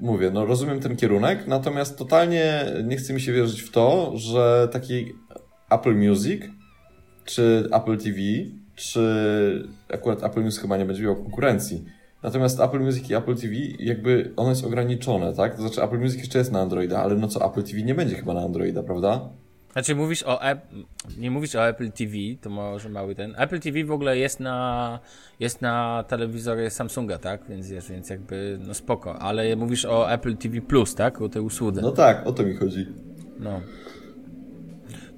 mówię, no rozumiem ten kierunek, natomiast totalnie nie chce mi się wierzyć w to, że taki Apple Music czy Apple TV, czy akurat Apple News chyba nie będzie miał konkurencji. Natomiast Apple Music i Apple TV, jakby ono jest ograniczone, tak? To znaczy Apple Music jeszcze jest na Androida, ale no co, Apple TV nie będzie chyba na Androida, prawda? Znaczy mówisz o nie mówisz o Apple TV, to może mały ten. Apple TV w ogóle jest na jest na telewizory Samsunga, tak? Więc jest, więc jakby no spoko, ale mówisz o Apple TV Plus, tak? O tej usłudze. No tak, o to mi chodzi. No.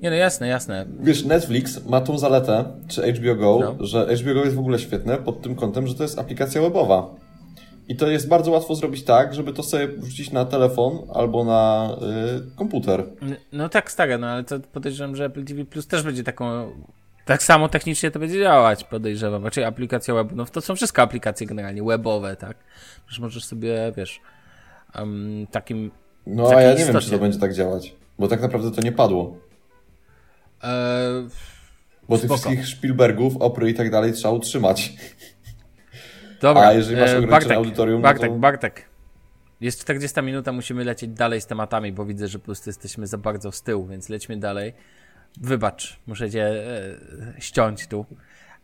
Nie no jasne, jasne. Wiesz, Netflix ma tą zaletę, czy HBO Go, no. że HBO Go jest w ogóle świetne pod tym kątem, że to jest aplikacja webowa. I to jest bardzo łatwo zrobić tak, żeby to sobie wrzucić na telefon albo na y, komputer. No tak, stara, no ale to podejrzewam, że Apple TV Plus też będzie taką. Tak samo technicznie to będzie działać, podejrzewam. Znaczy aplikacja web, no to są wszystkie aplikacje generalnie webowe, tak? Przecież możesz sobie, wiesz, um, takim. No a ja nie wiem, czy to będzie tak działać, bo tak naprawdę to nie padło. Eee, bo tych wszystkich Spielbergów, Opry i tak dalej trzeba utrzymać. Dobra, A jeżeli masz e, ograniczone Bartek, audytorium, Bartek, no to... Bartek. Jest 40 minuta, musimy lecieć dalej z tematami, bo widzę, że po prostu jesteśmy za bardzo z tyłu, więc lećmy dalej. Wybacz, muszę cię e, ściąć tu.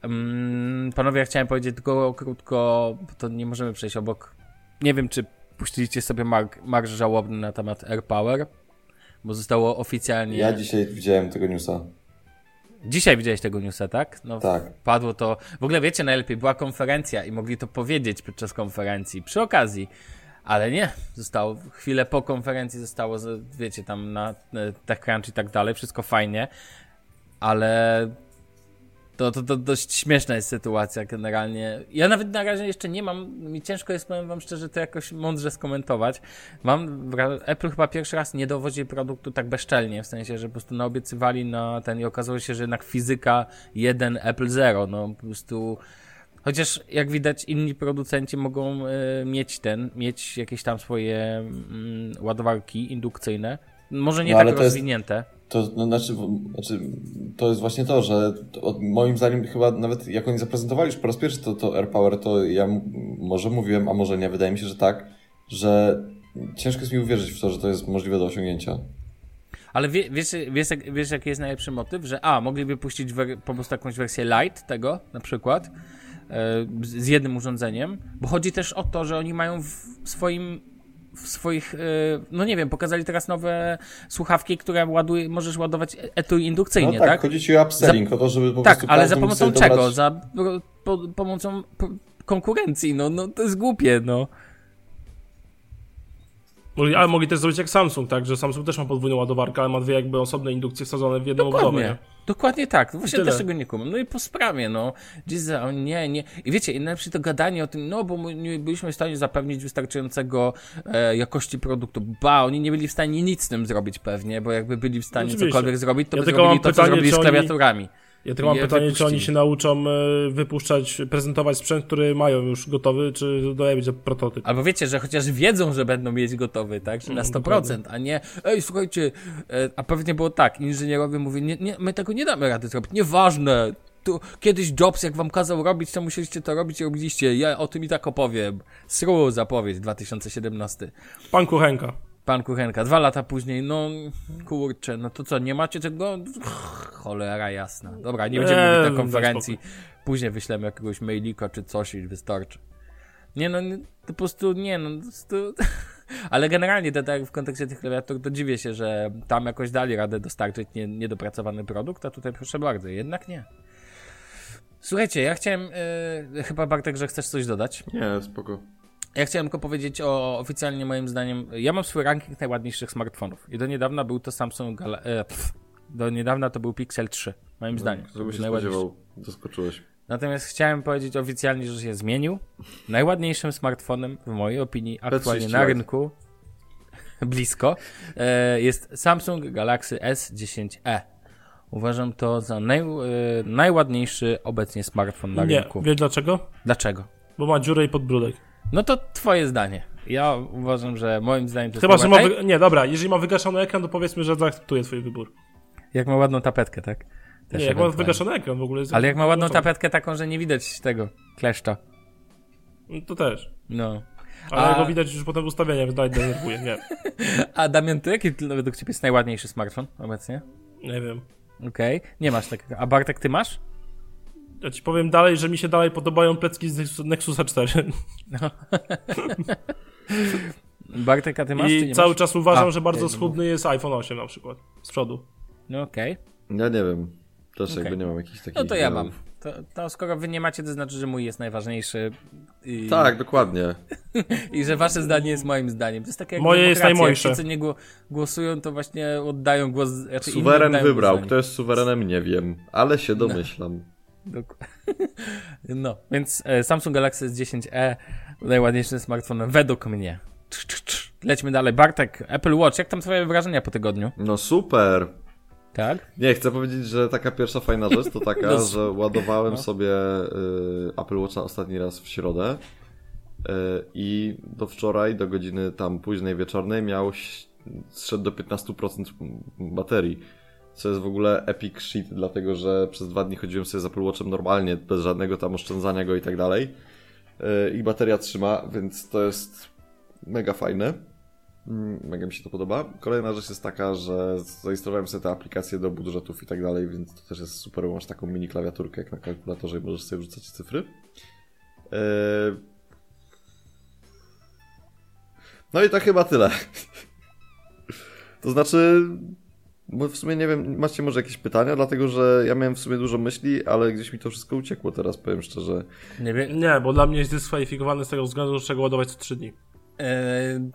Um, panowie, ja chciałem powiedzieć tylko krótko, bo to nie możemy przejść obok. Nie wiem, czy puściliście sobie mark, marsz żałobny na temat AirPower, bo zostało oficjalnie... Ja dzisiaj widziałem tego newsa. Dzisiaj widziałeś tego newsa, tak? No, tak. Padło to. W ogóle wiecie, najlepiej była konferencja i mogli to powiedzieć podczas konferencji. Przy okazji. Ale nie, zostało, chwilę po konferencji zostało, wiecie, tam na TechCrunch i tak dalej, wszystko fajnie, ale to, to, to dość śmieszna jest sytuacja generalnie. Ja nawet na razie jeszcze nie mam, mi ciężko jest, powiem wam szczerze, to jakoś mądrze skomentować. Mam, Apple chyba pierwszy raz nie dowodzi produktu tak bezczelnie, w sensie, że po prostu naobiecywali na ten i okazało się, że jednak fizyka 1, Apple 0, no po prostu... Chociaż jak widać inni producenci mogą y, mieć ten, mieć jakieś tam swoje y, ładowarki indukcyjne. Może nie no, tak rozwinięte. Jest to no, znaczy, znaczy, to jest właśnie to, że to, moim zdaniem chyba nawet jak oni zaprezentowali już po raz pierwszy to, to AirPower, to ja może mówiłem, a może nie, wydaje mi się, że tak, że ciężko jest mi uwierzyć w to, że to jest możliwe do osiągnięcia. Ale wie, wiesz, wiesz, wiesz, jaki jest najlepszy motyw? Że a, mogliby puścić po prostu jakąś wersję light tego, na przykład, e, z jednym urządzeniem, bo chodzi też o to, że oni mają w swoim w swoich, e, no nie wiem, pokazali teraz nowe słuchawki, które ładuje, możesz ładować etui indukcyjnie, no tak? tak? chodzi ci o upselling, za, o to, żeby po Tak, ale za pomocą czego? Dobrać... Za po, pomocą konkurencji, no, no to jest głupie, no. Mogli, ale mogli też zrobić jak Samsung, tak? Że Samsung też ma podwójną ładowarkę, ale ma dwie jakby osobne indukcje wsadzone w jedną Dokładnie. Dokładnie tak. Właśnie Tyle. też tego nie kumam. No i po sprawie, no. Giza, nie, nie. I wiecie, i najlepsze to gadanie o tym, no bo nie byliśmy w stanie zapewnić wystarczającego e, jakości produktu. Ba, oni nie byli w stanie nic z tym zrobić pewnie, bo jakby byli w stanie Oczywiście. cokolwiek zrobić, to ja by zrobili to, pytanie, co zrobili z klawiaturami. Oni... Ja tylko mam pytanie, wypuścili. czy oni się nauczą e, wypuszczać, prezentować sprzęt, który mają już gotowy, czy dodaje być prototyp. Albo wiecie, że chociaż wiedzą, że będą mieć gotowy, tak? Że na 100%, mm, a nie, ej, słuchajcie, e, a pewnie było tak, inżynierowie mówią, nie, nie, my tego nie damy rady zrobić, nieważne, tu, kiedyś Jobs, jak wam kazał robić, to musieliście to robić i robiliście, ja o tym i tak opowiem. Sru zapowiedź 2017. Pan Kuchenka. Pan Kuchenka. Dwa lata później, no kurczę, no to co, nie macie tego? Cholera jasna. Dobra, nie będziemy eee, mówić na konferencji. Później wyślemy jakiegoś mailika czy coś i wystarczy. Nie no, to po prostu, nie no, po prostu... Ale generalnie to, tak w kontekście tych klawiatur to dziwię się, że tam jakoś dali radę dostarczyć nie, niedopracowany produkt, a tutaj proszę bardzo, jednak nie. Słuchajcie, ja chciałem, yy, chyba Bartek, że chcesz coś dodać? Nie, spoko. Ja chciałem tylko powiedzieć o oficjalnie moim zdaniem. Ja mam swój ranking najładniejszych smartfonów. I do niedawna był to Samsung Gal e, pff, Do niedawna to był Pixel 3, moim no, zdaniem. Żeby się spodziewał, doskoczyłeś. Natomiast chciałem powiedzieć oficjalnie, że się zmienił. Najładniejszym smartfonem, w mojej opinii, aktualnie na rynku, blisko, e, jest Samsung Galaxy S10e. Uważam to za naj, e, najładniejszy obecnie smartfon na Nie, rynku. Wiesz dlaczego? Dlaczego? Bo ma dziurę i podbródek. No to twoje zdanie. Ja uważam, że moim zdaniem to Chyba, że ma wy... Nie, dobra, jeżeli ma wygaszony ekran, to powiedzmy, że zaakceptuję twój wybór. Jak ma ładną tapetkę, tak? Też nie, jak ma wygaszony ekran w ogóle. Jest Ale jak ma ładną tapetkę taką, że nie widać tego kleszcza. No to też. No. Ale A... go widać już potem w ustawieniach, więc dalej denerwuje, nie. A Damian, ty jaki według ciebie jest najładniejszy smartfon obecnie? Nie wiem. Okej, okay. nie masz takiego. A Bartek, ty masz? Ja ci powiem dalej, że mi się dalej podobają plecki z Nexusa 4. No. Bartek, a ty masz? I cały masz? czas uważam, a, że bardzo schudny jest iPhone 8 na przykład. Z przodu. No okej. Okay. Ja nie wiem. Też okay. jakby nie mam jakichś takich... No to ja mam. To, to, skoro wy nie macie, to znaczy, że mój jest najważniejszy. I... Tak, dokładnie. I że wasze zdanie jest moim zdaniem. To jest takie jak Moje jest najmojsze. Jak nie głosują, to właśnie oddają głos. Znaczy Suweren wybrał. Kto jest suwerenem, nie wiem, ale się no. domyślam. No, więc e, Samsung Galaxy S10e najładniejszym smartfonem według mnie. Lećmy dalej. Bartek, Apple Watch, jak tam twoje wrażenia po tygodniu? No super. Tak? Nie, chcę powiedzieć, że taka pierwsza fajna rzecz to taka, no, że ładowałem no. sobie y, Apple Watcha ostatni raz w środę y, i do wczoraj, do godziny tam późnej wieczornej miał zszedł do 15% baterii. Co jest w ogóle epic shit, dlatego że przez dwa dni chodziłem sobie z Apple Watchem normalnie, bez żadnego tam oszczędzania go i tak dalej. Y, I bateria trzyma, więc to jest mega fajne. Mm, mega mi się to podoba. Kolejna rzecz jest taka, że zainstalowałem sobie te aplikacje do budżetów i tak dalej, więc to też jest super, masz taką mini klawiaturkę jak na kalkulatorze i możesz sobie wrzucać cyfry. Eee... No i to chyba tyle. to znaczy, bo w sumie nie wiem, macie może jakieś pytania, dlatego że ja miałem w sumie dużo myśli, ale gdzieś mi to wszystko uciekło teraz, powiem szczerze. Nie, wiem. nie bo dla mnie jest dyskwalifikowany z tego względu, że trzeba ładować co 3 dni. Eee,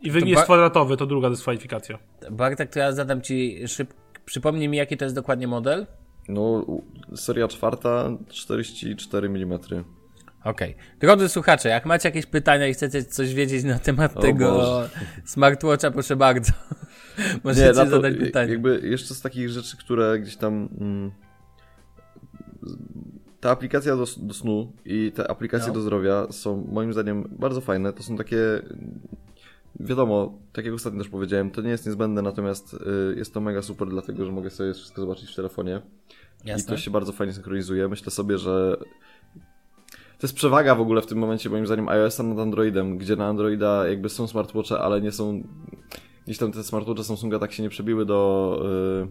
i wynik jest kwadratowy, to druga dyskwalifikacja. Bartek, to ja zadam ci szybko. Przypomnij mi, jaki to jest dokładnie model? No, seria czwarta, 44 mm. Okej. Okay. Drodzy słuchacze, jak macie jakieś pytania i chcecie coś wiedzieć na temat o tego Boże. smartwatcha, proszę bardzo. Możecie Nie, to, zadać pytanie. Jakby jeszcze z takich rzeczy, które gdzieś tam... Mm, ta aplikacja do, do, snu i te aplikacje no. do zdrowia są moim zdaniem bardzo fajne. To są takie Wiadomo, tak jak ostatnio też powiedziałem, to nie jest niezbędne, natomiast y, jest to mega super, dlatego że mogę sobie wszystko zobaczyć w telefonie. Jasne. I to się bardzo fajnie synchronizuje. Myślę sobie, że to jest przewaga w ogóle w tym momencie, moim zdaniem, iOS-a nad Androidem, gdzie na Androida jakby są smartwatche, ale nie są. Gdzieś tam te smartwatche Samsunga tak się nie przebiły do. Yy,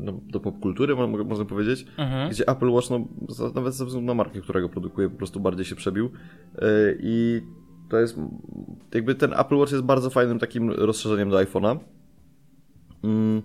no, do popkultury, można powiedzieć, mhm. gdzie Apple Watch, no, nawet ze względu na markę, którego produkuje, po prostu bardziej się przebił. Yy, I to jest, jakby ten Apple Watch jest bardzo fajnym takim rozszerzeniem do iPhone'a. Mm.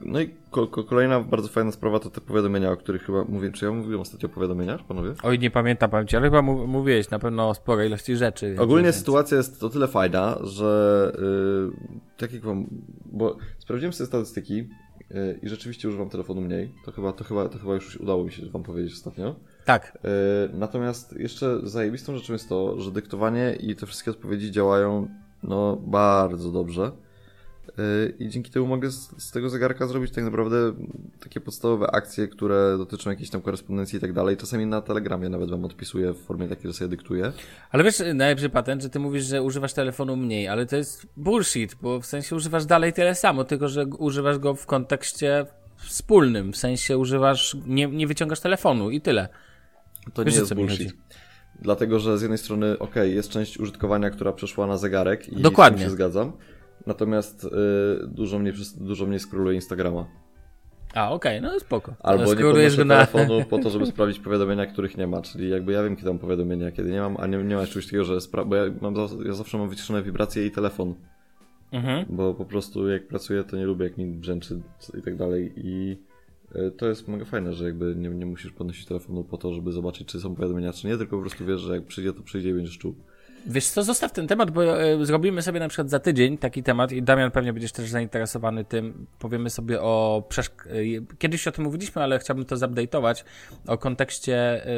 No i ko ko kolejna bardzo fajna sprawa to te powiadomienia, o których chyba mówiłem. Czy ja mówiłem ostatnio o powiadomieniach, panowie? Oj, nie pamiętam, pamięci, ale chyba mówiłeś na pewno o sporej ilości rzeczy. Ogólnie więc... sytuacja jest o tyle fajna, że yy, tak jak wam, bo sprawdziłem sobie statystyki yy, i rzeczywiście używam telefonu mniej. To chyba, to chyba, to chyba już udało mi się wam powiedzieć ostatnio. Tak. E, natomiast jeszcze zajebistą rzeczą jest to, że dyktowanie i te wszystkie odpowiedzi działają no bardzo dobrze. E, I dzięki temu mogę z, z, tego zegarka zrobić tak naprawdę takie podstawowe akcje, które dotyczą jakiejś tam korespondencji i tak dalej. Czasami na Telegramie nawet wam odpisuję w formie takiej, że sobie dyktuję. Ale wiesz, najlepszy patent, że ty mówisz, że używasz telefonu mniej, ale to jest bullshit, bo w sensie używasz dalej tyle samo, tylko że używasz go w kontekście wspólnym, w sensie używasz, nie, nie wyciągasz telefonu i tyle. To Wiesz, nie jest bullshit. Dlatego, że z jednej strony, ok, jest część użytkowania, która przeszła na zegarek i Dokładnie. się zgadzam. Natomiast y, dużo, mniej, dużo mniej skroluję Instagrama. A, okej, okay, no spoko. Albo nie podnoszę na... telefonu po to, żeby sprawdzić powiadomienia, których nie ma. Czyli jakby ja wiem, kiedy mam powiadomienia, kiedy nie mam, a nie, nie ma czegoś takiego, że spra- bo ja, mam, ja zawsze mam wyciszone wibracje i telefon. Mhm. Bo po prostu jak pracuję, to nie lubię, jak mi brzęczy i tak dalej. I E, to jest mega fajne, że jakby nie, nie musisz podnosić telefonu po to, żeby zobaczyć, czy są powiadomienia, czy nie, tylko po prostu wiesz, że jak przyjdzie, to przyjdzie i będziesz czuł. Wiesz co, zostaw ten temat, bo e, zrobimy sobie na przykład za tydzień taki temat i Damian pewnie będziesz też zainteresowany tym. Powiemy sobie o przeszk- e, kiedyś o tym mówiliśmy, ale chciałbym to zupdate'ować o kontekście e,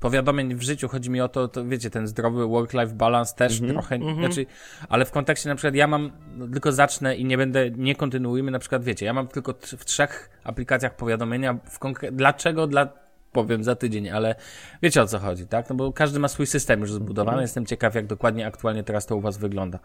powiadomień w życiu. Chodzi mi o to, to wiecie, ten zdrowy work-life balance też mm -hmm, trochę, mm -hmm. znaczy, ale w kontekście na przykład ja mam, no, tylko zacznę i nie będę, nie kontynuujmy, na przykład wiecie, ja mam tylko w trzech aplikacjach powiadomienia w konkre- dlaczego, dla powiem za tydzień, ale wiecie o co chodzi, tak? No bo każdy ma swój system już zbudowany. Mhm. Jestem ciekaw, jak dokładnie aktualnie teraz to u Was wygląda.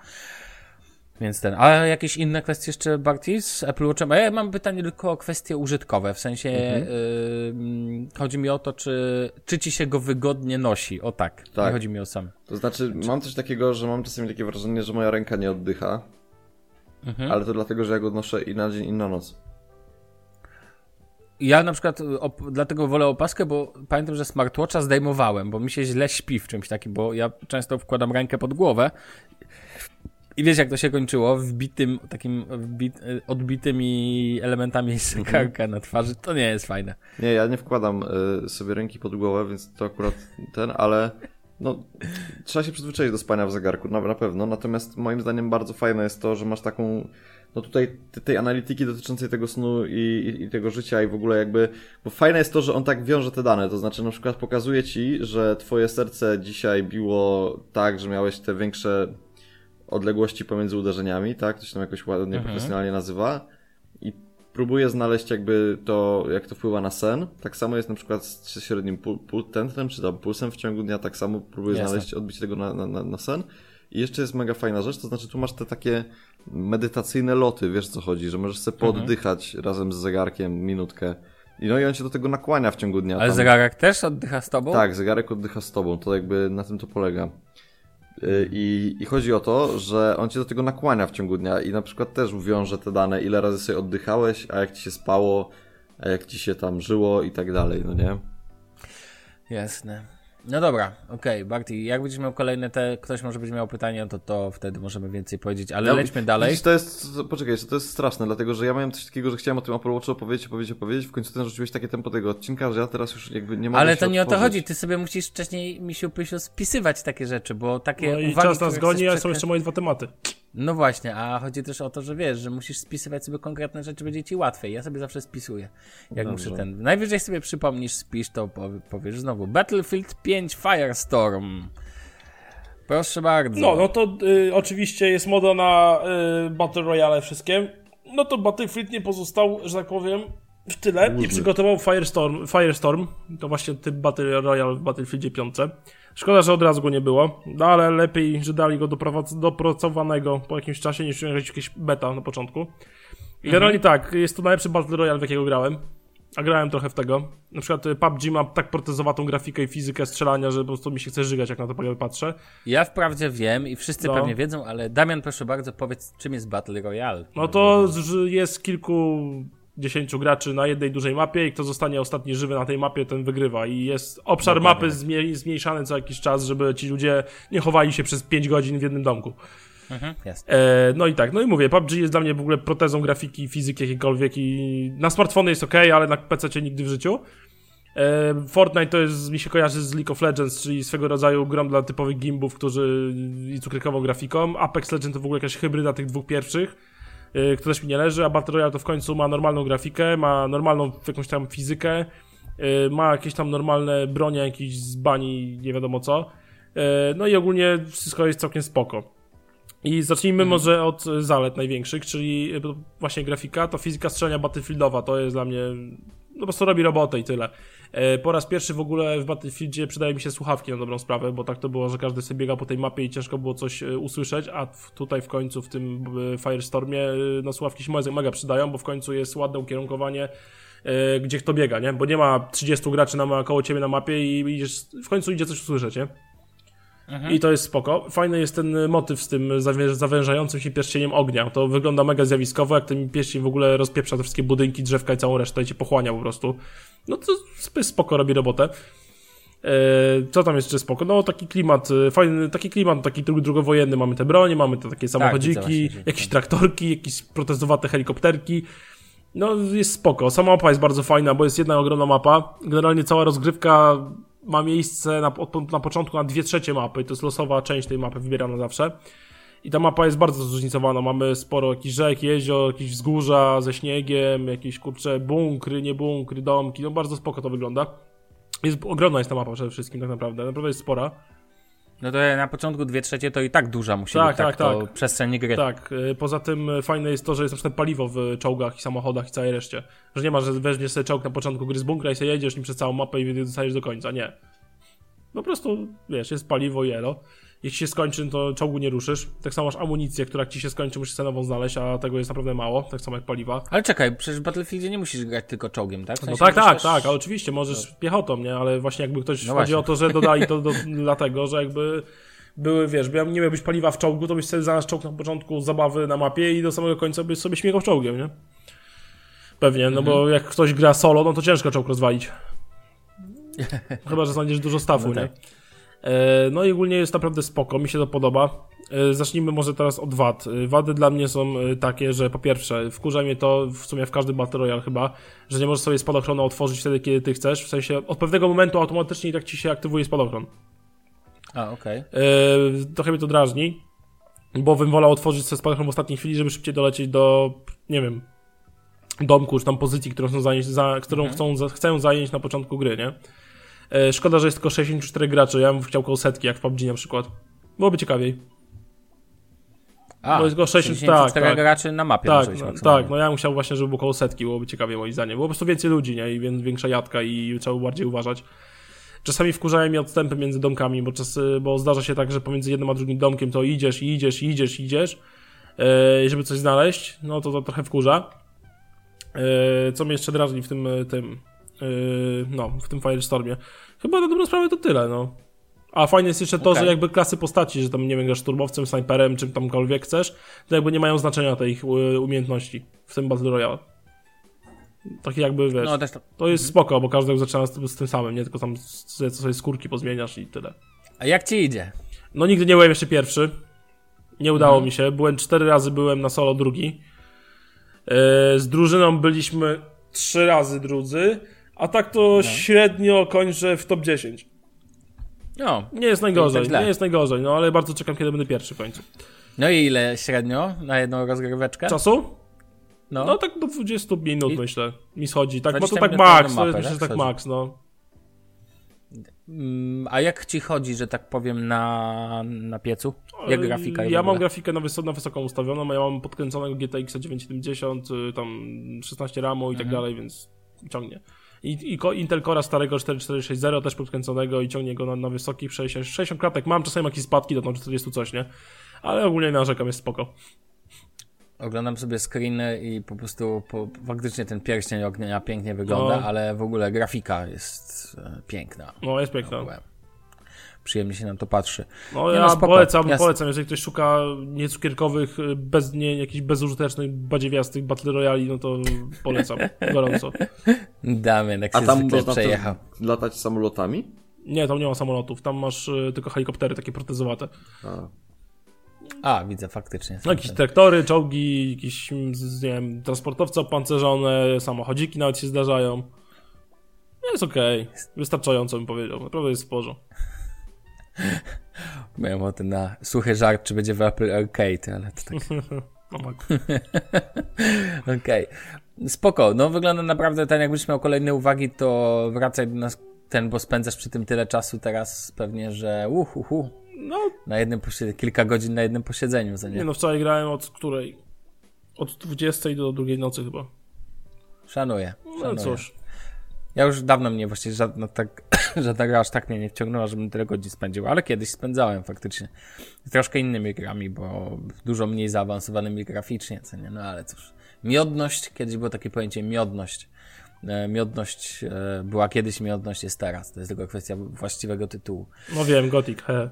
Więc ten. A jakieś inne kwestie jeszcze, Barty, z Apple Watchem? A ja mam pytanie tylko o kwestie użytkowe. W sensie mhm. yy, chodzi mi o to, czy, czy ci się go wygodnie nosi. O tak. tak. Nie chodzi mi o sam. To znaczy, mam coś takiego, że mam czasami takie wrażenie, że moja ręka nie oddycha. Mhm. Ale to dlatego, że ja go noszę i na dzień, i na noc. Ja na przykład op, dlatego wolę opaskę, bo pamiętam, że smartwatcha zdejmowałem, bo mi się źle śpi w czymś takim, bo ja często wkładam rękę pod głowę i wiesz jak to się kończyło? Wbitym, takim wbit, odbitymi elementami zegarka mhm. na twarzy. To nie jest fajne. Nie, ja nie wkładam y, sobie ręki pod głowę, więc to akurat ten, ale no, trzeba się przyzwyczaić do spania w zegarku, na, na pewno. Natomiast moim zdaniem bardzo fajne jest to, że masz taką no tutaj tej analityki dotyczącej tego snu i, i, tego życia i w ogóle jakby, bo fajne jest to, że on tak wiąże te dane, to znaczy na przykład pokazuje ci, że twoje serce dzisiaj biło tak, że miałeś te większe odległości pomiędzy uderzeniami, tak, to się tam jakoś ładnie mhm. profesjonalnie nazywa i próbuje znaleźć jakby to, jak to wpływa na sen. Tak samo jest na przykład z średnim pul, pul tętnem, czy tam pulsem w ciągu dnia, tak samo próbuje Jasne. znaleźć odbicie tego na, na, na sen. I jeszcze jest mega fajna rzecz, to znaczy tu masz te takie medytacyjne loty, wiesz co chodzi, że możesz sobie mhm. poddychać razem z zegarkiem minutkę. I no i on się do tego nakłania w ciągu dnia. Ale tam. zegarek też oddycha z tobą? Tak, zegarek oddycha z tobą, to jakby na tym to polega. Y, I, I chodzi o to, że on cię do tego nakłania w ciągu dnia i na przykład też wiąże te dane, ile razy sobie oddychałeś, a jak ci się spało, a jak ci się tam żyło i tak dalej, no nie? Jasne. No dobra, okej, okay, Barty, jak będziesz miał kolejne te, ktoś może być miał pytania, to to wtedy możemy więcej powiedzieć, ale no, lećmy dalej. Widzisz, to jest, poczekaj, to jest straszne, dlatego, że ja miałem coś takiego, że chciałem o tym Apple Watchu opowiedzieć, opowiedzieć, opowiedzieć, w końcu ten rzuciłeś takie tempo tego odcinka, że ja teraz już jakby nie mogę Ale to nie o to chodzi, ty sobie musisz wcześniej, misiu pysiu, spisywać takie rzeczy, bo takie No i uwagi, czas nas goni, a są jeszcze moje dwa tematy. No właśnie, a chodzi też o to, że wiesz, że musisz spisywać sobie konkretne rzeczy, będzie ci łatwiej. Ja sobie zawsze spisuję, jak Dobrze. muszę ten. Najwyżej sobie przypomnisz, spisz, to powiesz znowu. Battlefield 5 Firestorm. Proszę bardzo. No, no to y, oczywiście jest moda na y, Battle Royale wszystkie. No to Battlefield nie pozostał, że tak powiem, w tyle i przygotował Firestorm, Firestorm, to właśnie typ Battle Royale w Battlefieldzie 5. Szkoda, że od razu go nie było, no ale lepiej, że dali go dopracowanego po jakimś czasie niż jakieś beta na początku. I generalnie mhm. tak, jest to najlepszy Battle Royale, w jakiego grałem. A grałem trochę w tego. Na przykład y, PUBG ma tak protezowatą grafikę i fizykę strzelania, że po prostu mi się chce żygać, jak na to patrzę. Ja wprawdzie wiem i wszyscy no. pewnie wiedzą, ale Damian, proszę bardzo, powiedz, czym jest Battle Royale. No to jest kilku dziesięciu graczy na jednej dużej mapie i kto zostanie ostatni żywy na tej mapie, ten wygrywa. I jest obszar Dokładnie. mapy zmniejszany co jakiś czas, żeby ci ludzie nie chowali się przez 5 godzin w jednym domku. Mhm, e, no i tak, no i mówię, PUBG jest dla mnie w ogóle protezą grafiki, fizyki jakiejkolwiek i na smartfony jest ok, ale na PC nigdy w życiu. E, Fortnite to jest, mi się kojarzy z League of Legends, czyli swego rodzaju grom dla typowych gimbów, którzy i cukrykową grafiką. Apex Legends to w ogóle jakaś hybryda tych dwóch pierwszych. Y, który też mi nie leży, a Battle Royale to w końcu ma normalną grafikę, ma normalną jakąś tam fizykę, y, ma jakieś tam normalne bronie, jakieś z bani, nie wiadomo co. Y, no i ogólnie wszystko jest całkiem spoko. I zacznijmy mhm. może od zalet największych, czyli właśnie grafika, to fizyka strzelania battlefieldowa, to jest dla mnie, no po prostu robi robotę i tyle. E, po raz pierwszy w ogóle w Battlefieldzie przydaje mi się słuchawki na dobrą sprawę, bo tak to było, że każdy sobie biegał po tej mapie i ciężko było coś e, usłyszeć, a tutaj w końcu w tym e, Firestormie no słuchawki się mega przydają, bo w końcu jest ładne ukierunkowanie gdzie kto biega, nie? Bo nie ma 30 graczy na, koło ciebie na mapie i idziesz, w końcu idzie coś usłyszeć, nie? Mhm. I to jest spoko. Fajny jest ten motyw z tym zawężającym się pierścieniem ognia. To wygląda mega zjawiskowo, jak ten pierścień w ogóle rozpieprza te wszystkie budynki, drzewka i całą resztę i cię pochłania po prostu. No to spoko robi robotę. E, co tam jeszcze spoko? No taki klimat, e, fajny, taki klimat, taki drugowojenny. Mamy te bronie, mamy te takie tak, samochodziki, tak, jakieś traktorki, jakieś protestowate helikopterki. No jest spoko. Sama mapa jest bardzo fajna, bo jest jedna ogromna mapa. Generalnie cała rozgrywka ma miejsce na, na początku na dwie trzecie mapy. To jest losowa część tej mapy wybierana zawsze. I ta mapa jest bardzo zróżnicowana. Mamy sporo jakichś rzek, jezior, jakieś wzgórza ze śniegiem, jakieś kurcze bunkry, nie bunkry, domki. No bardzo spoko to wygląda. Jest, ogromna jest ta mapa przede wszystkim tak naprawdę. Naprawdę jest spora. No to na początku dwie trzecie to i tak duża musi tak, być tak, tak, tak. przestrzeń gry. Tak, y, poza tym fajne jest to, że jest na przykład paliwo w czołgach i samochodach i całej reszcie. Że nie ma, że weźmiesz sobie czołg na początku gry z bunkra i sobie jedziesz nim przez całą mapę i dostajesz do końca. Nie. Po prostu, wiesz, jest paliwo i elo jeśli się skończy, to czołgu nie ruszysz. Tak samo masz amunicję, która ci się skończy, musisz cenową znaleźć, a tego jest naprawdę mało, tak samo jak paliwa. Ale czekaj, przecież w Battlefieldzie nie musisz grać tylko czołgiem, tak? W sensie no tak, tak, też... tak, a oczywiście możesz piechotą, nie? Ale właśnie jakby ktoś no chodzi o to, że dodali to do, dlatego, że jakby były, wiesz, nie miałbyś paliwa w czołgu, to byś sobie znalazł czołg na początku zabawy na mapie i do samego końca byś sobie śmigał czołgiem, nie? Pewnie, no mhm. bo jak ktoś gra solo, no to ciężko czołg rozwalić. Chyba, że znajdziesz dużo stafu, no tak. nie? E, no i ogólnie jest naprawdę spoko, mi się to podoba. E, zacznijmy może teraz od wad. E, wady dla mnie są takie, że po pierwsze, wkurza mnie to w sumie w każdym Battle Royale chyba, że nie możesz sobie spadochronu otworzyć wtedy, kiedy ty chcesz. W sensie od pewnego momentu automatycznie i tak ci się aktywuje spadochron. A, okej. Okay. Trochę mnie to drażni, bo bym wolał otworzyć sobie spadochron w ostatniej chwili, żeby szybciej dolecieć do, nie wiem, domku, czy tam pozycji, którą, chcą zająć, za, którą mhm. chcą, chcą zająć na początku gry, nie? E, szkoda, że jest tylko 64 graczy. Ja bym chciał koło setki, jak w PUBG na przykład. Byłoby ciekawiej. A, Bo jest go 64 tak, tak. graczy na mapie. Tak, no, tak, no ja bym chciał właśnie, żeby było koło setki, byłoby ciekawie moim zdaniem. Było po prostu więcej ludzi, nie? I większa jadka i trzeba bardziej uważać. Czasami wkurzają mnie odstępy między domkami, bo, czasy, bo zdarza się tak, że pomiędzy jednym a drugim domkiem to idziesz, idziesz, idziesz, idziesz, yy, żeby coś znaleźć, no to to trochę wkurza. Yy, co mnie jeszcze drażni w tym, tym no, w tym Firestormie. Chyba na dobrą sprawę to tyle, no. A fajne jest jeszcze to, okay. że jakby klasy postaci, że tam, nie wiem, grasz szturmowcem, snajperem, czym tamkolwiek chcesz, to jakby nie mają znaczenia te ich y, umiejętności w tym Battle Royale. Takie jakby, wiesz, no, to... to jest mhm. spoko, bo każdy zaczyna z, z, tym samym, nie? Tylko tam co sobie skórki pozmieniasz i tyle. A jak ci idzie? No nigdy nie byłem jeszcze pierwszy. Nie udało mhm. mi się. Byłem cztery razy, byłem na solo drugi. Yy, z drużyną byliśmy trzy razy drudzy. A tak to no. średnio kończę w top 10. No. Nie jest najgorzej, tak nie jest najgorzej, no ale bardzo czekam, kiedy będę pierwszy w końcu. No i ile średnio na jedną rozgryweczkę? Czasu? No, no tak do 20 minut I... myślę, mi schodzi. Tak, bo to tak max, mapę, to myślę, że tak max, no. Mm, a jak ci chodzi, że tak powiem, na, na piecu? Jak grafika? Ja mam grafikę na, na wysoką ustawioną, ja mam podkręconego GTX 970, y, tam 16 RAMu i tak mhm. dalej, więc ciągnie. I, i Intel Core starego 4460 też podkręconego i ciągnie go na, na wysokich 60, 60 klatek. Mam czasami jakieś spadki do tam 40 coś, nie? Ale ogólnie narzekam, jest spoko. Oglądam sobie screeny i po prostu po, faktycznie ten pierścień ognia pięknie wygląda, no. ale w ogóle grafika jest e, piękna. No, jest piękna. Przyjemnie się na to patrzy. No, ja no, polecam, polecam, jeżeli ktoś szuka niecukierkowych, bez, nie, jakichś bezużytecznych, badziewiastych Battle Royali, no to polecam, gorąco. Damian, jak A tam można przejechał. latać samolotami? Nie, tam nie ma samolotów, tam masz y, tylko helikoptery takie protezowate. A. A, widzę, faktycznie. No, jakieś traktory, czołgi, jakieś, nie wiem, transportowce opancerzone, samochodziki nawet się zdarzają. Jest okej. Okay. Wystarczająco bym powiedział. Naprawdę jest w porządku. Miałem ochotę na suchy żart, czy będzie w Apple Arcade, ale to tak... Okej. Okay. Spoko. No wygląda naprawdę tak, jakbyś miał kolejne uwagi, to wracaj do nas ten, bo spędzasz przy tym tyle czasu teraz pewnie, że uhuhu. No. Na jednym posiedzeniu, kilka godzin na jednym posiedzeniu, co nie? Nie no, wczoraj grałem od której? Od 20 do drugiej nocy chyba. Szanuję. szanuję. No cóż. Ja już dawno mnie właśnie żadna tak, żadna gra aż tak mnie nie wciągnęła, żebym tyle godzin spędził, ale kiedyś spędzałem faktycznie. Troszkę innymi grami, bo dużo mniej zaawansowanymi graficznie, co nie? No ale cóż. Miodność, kiedyś było takie pojęcie miodność. E, miodność e, była kiedyś, miodność jest teraz. To jest tylko kwestia właściwego tytułu. No wiem, Gothic, he.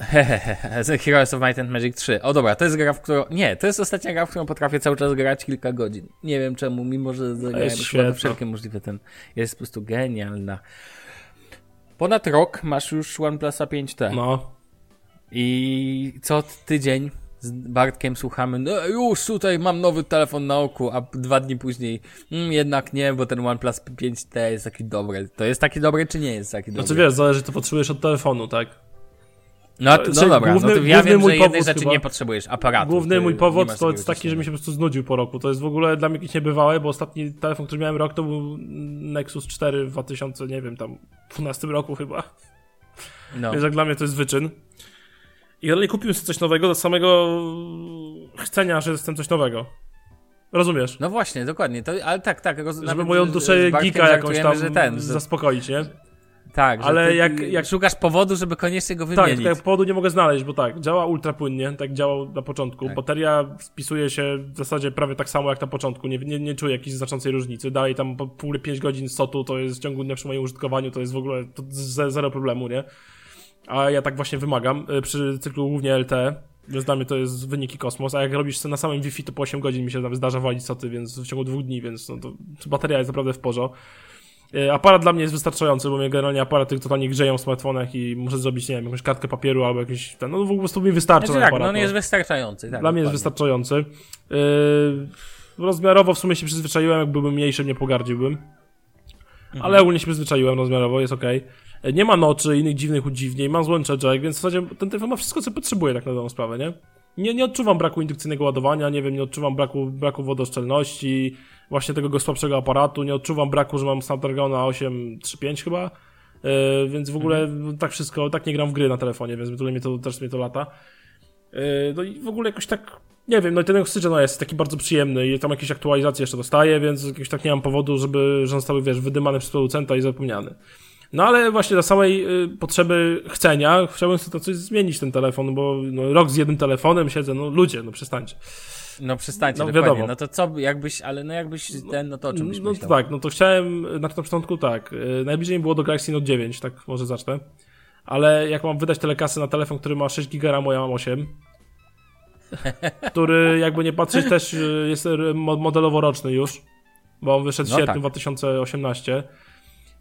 Hehehe, Heroes of Might and Magic 3. O dobra, to jest gra, w którą... Nie, to jest ostatnia gra, w którą potrafię cały czas grać kilka godzin. Nie wiem czemu, mimo że zagrałem wszelkie możliwe ten... Jest po prostu genialna. Ponad rok masz już OnePlusa 5T. No. I co tydzień z Bartkiem słuchamy, no już tutaj mam nowy telefon na oku, a dwa dni później mm, jednak nie, bo ten OnePlus 5T jest taki dobry. To jest taki dobry, czy nie jest taki dobry? Znaczy wiesz, zależy, co potrzebujesz od telefonu, tak? No, no dobra, główny, no to ja wiem, mój że jednej rzeczy chyba, nie potrzebujesz, aparatu. Główny mój powód to jest taki, że mi się po prostu znudził po roku. To jest w ogóle dla mnie jakieś niebywałe, bo ostatni telefon, który miałem rok, to był Nexus 4 w 2000, nie wiem, tam 12 roku chyba. No. Więc jak dla mnie to jest wyczyn. I dalej kupiłem sobie coś nowego do samego chcenia, że jestem coś nowego. Rozumiesz? No właśnie, dokładnie. To, ale tak, tak. Roz... Żeby moją duszę gika jakąś tam że ten, zaspokoić, nie? Tak, ale jak, jak szukasz powodu, żeby koniecznie go wymienić. Tak, tak, powodu nie mogę znaleźć, bo tak, działa ultra płynnie, tak działał na początku. Tak. Bateria spisuje się w zasadzie prawie tak samo jak na początku, nie, nie, nie czuję jakiejś znaczącej różnicy. Dalej tam po pół 5 godzin sotu to jest w ciągu dnia przy moim użytkowaniu, to jest w ogóle to zero problemu, nie? A ja tak właśnie wymagam y, przy cyklu głównie LTE. Więc dla mnie to jest wyniki kosmos, a jak robisz na samym Wi-Fi, to po 8 godzin mi się zdarza walić soty, więc w ciągu dwóch dni, więc no to bateria jest naprawdę w porządku. E, aparat dla mnie jest wystarczający, bo mnie generalnie aparaty totalnie grzeją w smartfonach i muszę zrobić, nie wiem, jakąś kartkę papieru albo jakiś ten, no po prostu mi wystarcza znaczy, tak, aparat. No, no jest wystarczający. Tak, dla mnie jest wystarczający. Yy, rozmiarowo w sumie się przyzwyczaiłem, jak byłbym mniejszy, nie pogardziłbym. Mhm. Ale ogólnie się przyzwyczaiłem rozmiarowo, jest ok. E, nie ma noczy, innych dziwnych udziwnień, mam złącze jack, więc w zasadzie ten telefon ma wszystko, co potrzebuje tak na dobrą sprawę, nie? Nie, nie odczuwam braku indukcyjnego ładowania, nie wiem, nie odczuwam braku, braku wodoszczelności, właśnie tego słabszego aparatu, nie odczuwam braku, że mam Snapdragona 835 chyba, yy, więc w ogóle mhm. tak wszystko, tak nie gram w gry na telefonie, więc mnie to, też mnie to lata. Yy, no i w ogóle jakoś tak, nie wiem, no i ten oxygen no jest taki bardzo przyjemny i tam jakieś aktualizacje jeszcze dostaję, więc jakoś tak nie mam powodu, żeby, że zostały, wiesz, wydymane przez producenta i zapomniane. No ale właśnie dla samej y, potrzeby chcenia chciałbym sobie to coś zmienić ten telefon, bo no, rok z jednym telefonem siedzę, no ludzie, no przestańcie. No przestańcie, no, dokładnie. wiadomo. No to co, jakbyś, ale no jakbyś ten, no to o czym byś No myślał? tak, no to chciałem, na, na początku tak, y, najbliżej mi było do Galaxy Note 9, tak może zacznę, ale jak mam wydać tyle kasy na telefon, który ma 6 giga RAMu, ja mam 8, który jakby nie patrzeć też y, jest modelowo roczny już, bo on wyszedł w no sierpniu tak. 2018,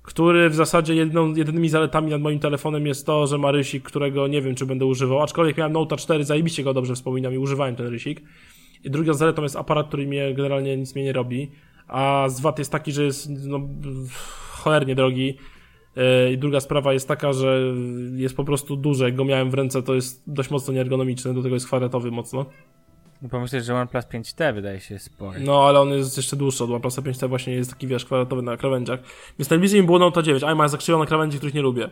który w zasadzie jedną, jedynymi zaletami nad moim telefonem jest to, że ma rysik, którego nie wiem, czy będę używał, aczkolwiek miałem Note 4, zajebiście go dobrze wspominam i używałem ten rysik. I drugą zaletą jest aparat, który mnie generalnie nic mnie nie robi, a z wad jest taki, że jest no, cholernie drogi. E, I druga sprawa jest taka, że jest po prostu duży. Jak go miałem w ręce, to jest dość mocno nieergonomiczny, do tego jest kwadratowy mocno. No pomyśleć, że OnePlus 5T wydaje się spory. No, ale on jest jeszcze dłuższy od OnePlus 5T, właśnie jest taki, wiesz, kwadratowy na krawędziach. Więc najbliżej mi było Note 9, a ma zakrzywione krawędzi, których nie lubię.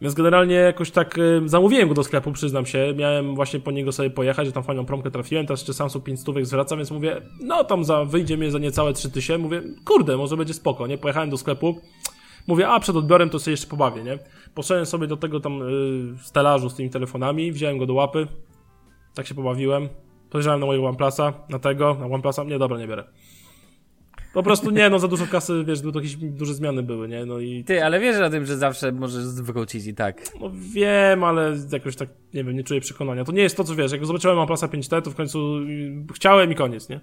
Więc generalnie jakoś tak y, zamówiłem go do sklepu, przyznam się. Miałem właśnie po niego sobie pojechać, że tam fajną promkę trafiłem, teraz jeszcze Samsung 5 stówek zwraca, więc mówię, no tam za, wyjdzie mi za niecałe 3000, mówię, kurde, może będzie spoko, nie? Pojechałem do sklepu, mówię, a przed odbiorem to sobie jeszcze pobawię, nie? Poszedłem sobie do tego tam y, stelażu z tymi telefonami, wziąłem go do łapy, tak się pobawiłem, Podejrzewałem na mojego OnePlusa, na tego, na OnePlusa, nie, dobra, nie biorę. Po prostu nie, no za dużo kasy, wiesz, to jakieś duże zmiany były, nie? No i... Ty, ale wiesz o tym, że zawsze możesz wrócić i tak. No wiem, ale jakoś tak, nie wiem, nie czuję przekonania. To nie jest to, co wiesz, jak zobaczyłem OnePlusa 5T, to w końcu chciałem i koniec, nie?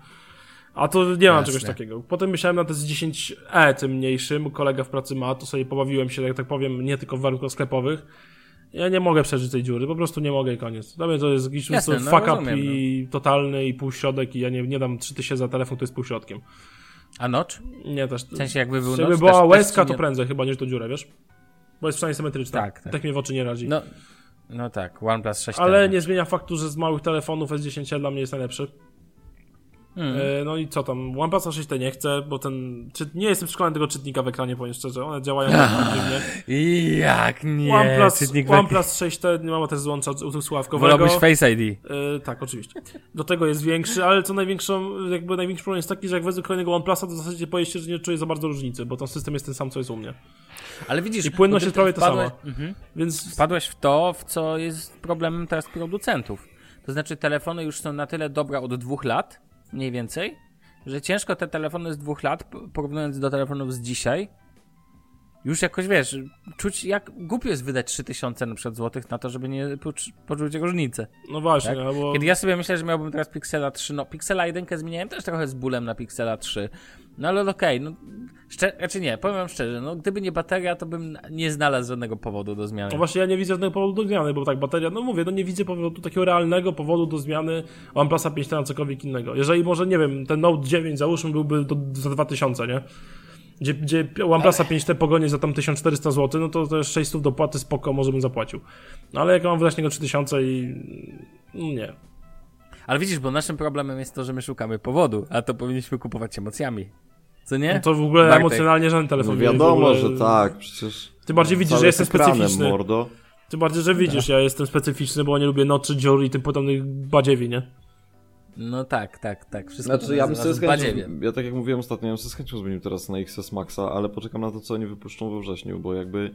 A to nie mam czegoś takiego. Potem myślałem na z 10 e tym mniejszym, kolega w pracy ma, to sobie pobawiłem się, jak tak powiem, nie tylko w warunkach sklepowych ja nie mogę przeżyć tej dziury, po prostu nie mogę i koniec. Dla mnie to jest jakiś Jasne, no, fuck up i no. totalny i półśrodek i ja nie, nie dam 3000 za telefon, to jest półśrodkiem. A nocz? Nie, też. W sensie jakby był nocz, była łezka, to prędzej chyba niż to dziurę, wiesz? Bo jest przynajmniej symetryczna. Tak, tak. tak mnie w oczy nie radzi. No, no tak, OnePlus 6 Ale nie zmienia faktu, że z małych telefonów S10 dla mnie jest najlepszy. Mm. No i co tam? OnePlus 6T nie chcę, bo ten. Czy, nie jestem przekonany tego czytnika w ekranie, powiem szczerze. One działają tak dziwnie. Jak nie? OnePlus, Czytnik OnePlus 6T nie ma też złącza słuchawkowego. Wolałbyś Face ID. Yy, tak, oczywiście. Do tego jest większy, ale co największą, jakby największy problem jest taki, że jak wezmę kolejnego OnePlusa, to w zasadzie boję się, że nie czuję za bardzo różnicy, bo ten system jest ten sam, co jest u mnie. Ale widzisz, I płynność jest prawie ta sama. Mhm. Więc... Wpadłeś w to, w co jest problemem teraz producentów. To znaczy, telefony już są na tyle dobre od dwóch lat, mniej więcej, że ciężko te telefony z dwóch lat, porównując do telefonów z dzisiaj, już jakoś wiesz, czuć jak głupio jest wydać 3000 na przykład złotych na to, żeby nie poczuć różnicę. No właśnie, tak? bo... Kiedy ja sobie myślę, że miałbym teraz Pixela 3, no Pixela 1 zmieniałem też trochę z bólem na Pixela 3, no ale okej, okay, no szczer- znaczy nie, powiem wam szczerze, no gdyby nie bateria, to bym nie znalazł żadnego powodu do zmiany. No właśnie ja nie widzę żadnego powodu do zmiany, bo tak bateria, no mówię, no nie widzę powodu, takiego realnego powodu do zmiany OnePlusa 5 na cokolwiek innego. Jeżeli może, nie wiem, ten Note 9 załóżmy byłby do, za 2000, nie? Gdzie, gdzie OnePlusa 5T pogonię za tam 1400 zł, no to też 600 dopłaty spoko, może bym zapłacił. No ale jak mam wydać niego 3000 i... No nie. Ale widzisz, bo naszym problemem jest to, że my szukamy powodu, a to powinniśmy kupować emocjami. Co nie? No to w ogóle Bartek. emocjonalnie żaden telefon. No wiadomo, ogóle... że tak, przecież... Ty bardziej widzisz, że jestem specyficzny. Mordo. Ty bardziej, że widzisz, tak. ja jestem specyficzny, bo nie lubię noczy, dziur i tym podobnych badziewi, nie? No tak, tak, tak. Wszystko znaczy, ja bym sobie z chęcią, ja tak jak mówiłem ostatnio, ja bym sobie z chęcią zmienił teraz na XS Maxa, ale poczekam na to, co oni wypuszczą we wrześniu, bo jakby...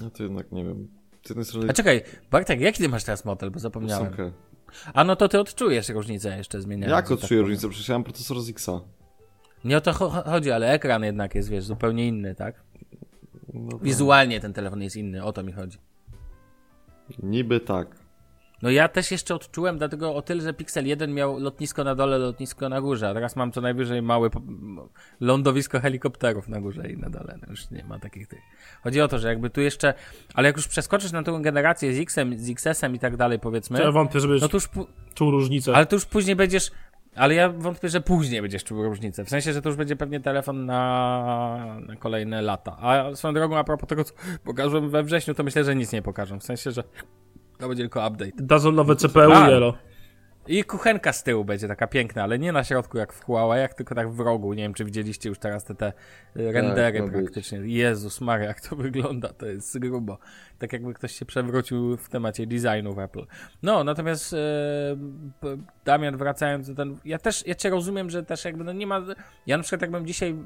No to jednak nie wiem. Z jednej strony... A czekaj, Bartek, jaki ty masz teraz model, bo zapomniałem. Ósemkę. A no to ty odczujesz różnicę jeszcze zmieniając. Jak tak odczuję tak różnicę? Przecież ja mam procesor z Xa. Nie o to chodzi, ale ekran jednak jest, wiesz, zupełnie inny, tak? No tak. Wizualnie ten telefon jest inny, o to mi chodzi. Niby tak. No ja też jeszcze odczułem, dlatego o tyle, że Pixel 1 miał lotnisko na dole, lotnisko na górze, a teraz mam co najwyżej małe lądowisko helikopterów na górze i na dole. No już nie ma takich tych. Chodzi o to, że jakby tu jeszcze, ale jak już przeskoczysz na tą generację z X-em, z XS-em i tak dalej, powiedzmy. Ja wątpię, żebyś no to już czuł różnicę. Ale to już później będziesz, ale ja wątpię, że później będziesz czuł różnicę. W sensie, że to już będzie pewnie telefon na, na kolejne lata. A swoją drogą, a propos tego, co pokażą we wrześniu, to myślę, że nic nie pokażą. W sensie, że to będzie tylko update. Dadzą nowe CPU A, Yellow. I kuchenka z tyłu będzie taka piękna, ale nie na środku jak w Huawei, tylko tak w rogu. Nie wiem, czy widzieliście już teraz te, te rendery tak, praktycznie. Być. Jezus Maria, jak to wygląda, to jest grubo. Tak jakby ktoś się przewrócił w temacie designu w Apple. No, natomiast e, Damian, wracając do ten... Ja też, ja cię rozumiem, że też jakby no nie ma... Ja na przykład jakbym dzisiaj...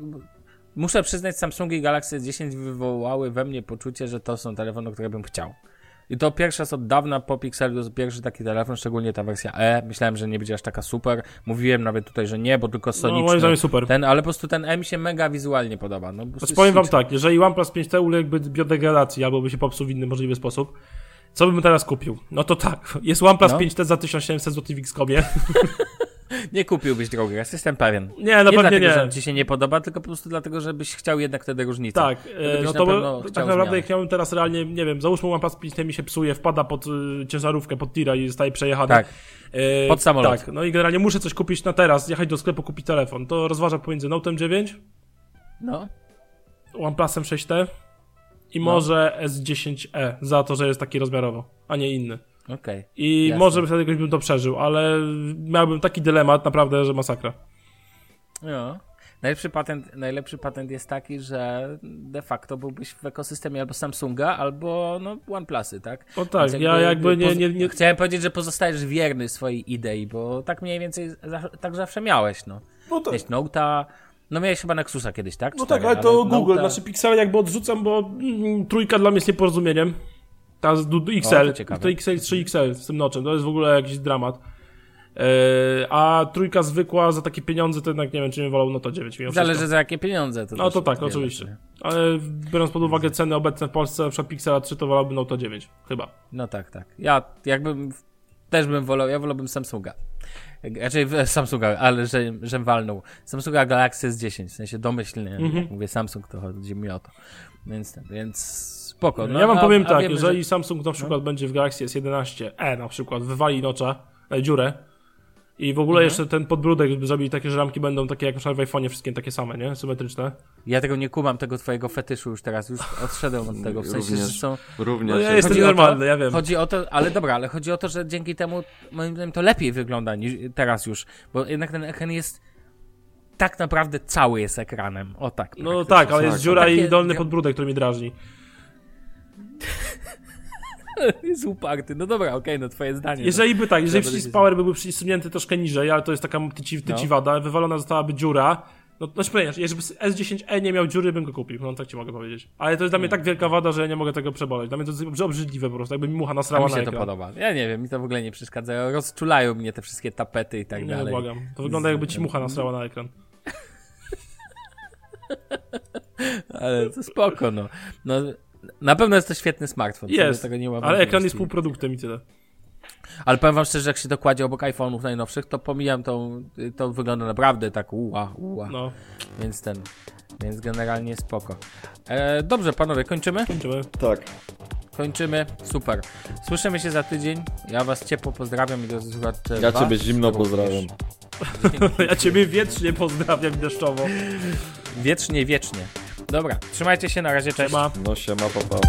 Muszę przyznać, Samsungi Galaxy S10 wywołały we mnie poczucie, że to są telefony, które bym chciał. I to pierwszy raz od dawna po Pixelu, pierwszy taki telefon, szczególnie ta wersja E. Myślałem, że nie będzie aż taka super. Mówiłem nawet tutaj, że nie, bo tylko soniczny. No, moim zdaniem super. Ten, ale po prostu ten E mi się mega wizualnie podoba. No, znaczy, powiem wam tak, jeżeli OnePlus 5T uległby biodegradacji albo by się popsuł w inny możliwy sposób, co bym teraz kupił? No to tak, jest OnePlus no. 5T za 1700 zł w Xcomie. Nie kupiłbyś drogi raz, jestem pewien. Nie, no nie pewnie dlatego, nie. że ci się nie podoba, tylko po prostu dlatego, żebyś chciał jednak wtedy różnicę. Tak, e, no to by, tak naprawdę jak miałbym teraz realnie, nie wiem, załóżmy OnePlus 5 mi się psuje, wpada pod y, ciężarówkę, pod tira i zostaje przejechany. Tak, e, pod samolot. Tak, no i generalnie muszę coś kupić na teraz, jechać do sklepu, kupić telefon. To rozważam pomiędzy Note'em 9, no. OnePlusem 6T i no. może S10e, za to, że jest taki rozmiarowo, a nie inny. Okay, I jasne. może wtedy jakoś bym to przeżył, ale miałbym taki dylemat naprawdę, że masakra. No. Najlepszy patent, najlepszy patent jest taki, że de facto byłbyś w ekosystemie albo Samsunga, albo no, OnePlusy, tak? O tak, jakby, ja jakby nie, nie, nie... Chciałem powiedzieć, że pozostajesz wierny swojej idei, bo tak mniej więcej tak zawsze miałeś, no. no tak. Miałeś Note'a, no miałeś chyba Nexusa kiedyś, tak? No tak, ale to ale Google, Note'a... znaczy Pixel jakby odrzucam, bo mm, trójka dla mnie jest nieporozumieniem. Ta z XL, o, to, to XL 3XL z tym noczem, to jest w ogóle jakiś dramat. Yy, a trójka zwykła za takie pieniądze to jednak nie wiem, czy bym wolał Note 9. Zależy wszystko. za jakie pieniądze. To no to tak, oczywiście. Ale biorąc pod uwagę ceny obecne w Polsce, na przykład Pixela 3 to wolałbym Note 9, chyba. No tak, tak. Ja jakbym, też bym wolał, ja wolałbym Samsunga. Raczej Samsunga, ale że, że walnął. Samsunga Galaxy S10, w sensie domyślnie, mm -hmm. mówię Samsung, to chodzi mi o to. Więc, więc Spoko. No, ja wam a, powiem a tak, wiemy, jeżeli że... Samsung na przykład no. będzie w Galaxy S11e na przykład wywali nocza, e, dziurę i w ogóle mhm. jeszcze ten podbródek zrobili takie, że ramki będą takie jak na w iPhone'ie, wszystkie takie same, nie? Symetryczne. Ja tego nie kumam, tego twojego fetyszu już teraz, już odszedłem od tego, w sensie, również, że są... Również. No ja jestem normalny, ja wiem. Chodzi o to, ale dobra, ale chodzi o to, że dzięki temu moim zdaniem to lepiej wygląda niż teraz już, bo jednak ten ekran jest tak naprawdę cały jest ekranem. O tak. No tak, ale jest tak. dziura i dolny podbródek, który mi drażni. jest uparty. No dobra, okej, okay, no twoje zdanie. Jeżeli by tak, jeżeli przycisk power byłby przysunięty troszkę niżej, ale to jest taka tyci, tyci no. wada, wywalona zostałaby dziura, no, no ponieważ, jeżeli S10e nie miał dziury, bym go kupił, no tak ci mogę powiedzieć. Ale to jest dla mnie tak wielka wada, że ja nie mogę tego przeboleć. Dla mnie to jest obrzydliwe po prostu, jakby mi mucha nasrała na mi się to podoba. Ja nie wiem, mi to w ogóle nie przeszkadza. Rozczulają mnie te wszystkie tapety i tak nie, dalej. Nie, błagam. To wygląda jakby ci mucha nasrała na ekran. Ale to spoko, no. no na pewno jest to świetny smartfon. Jest, tego nie ale ekran jest półproduktem i tyle. Ale powiem wam szczerze, jak się dokładzie obok iPhone'ów najnowszych, to pomijam tą, to wygląda naprawdę tak uła, uła. No. Więc ten, więc generalnie spoko. E, dobrze, panowie, kończymy? Kończymy. Tak. Kończymy, super. Słyszymy się za tydzień. Ja was ciepło pozdrawiam i do słuchaczy. Ja ciebie zimno pozdrawiam. ja ciebie wiecznie pozdrawiam deszczowo. Wiecznie, wiecznie. Dobra, trzymajcie się, na razie, cześć. No siema, papa.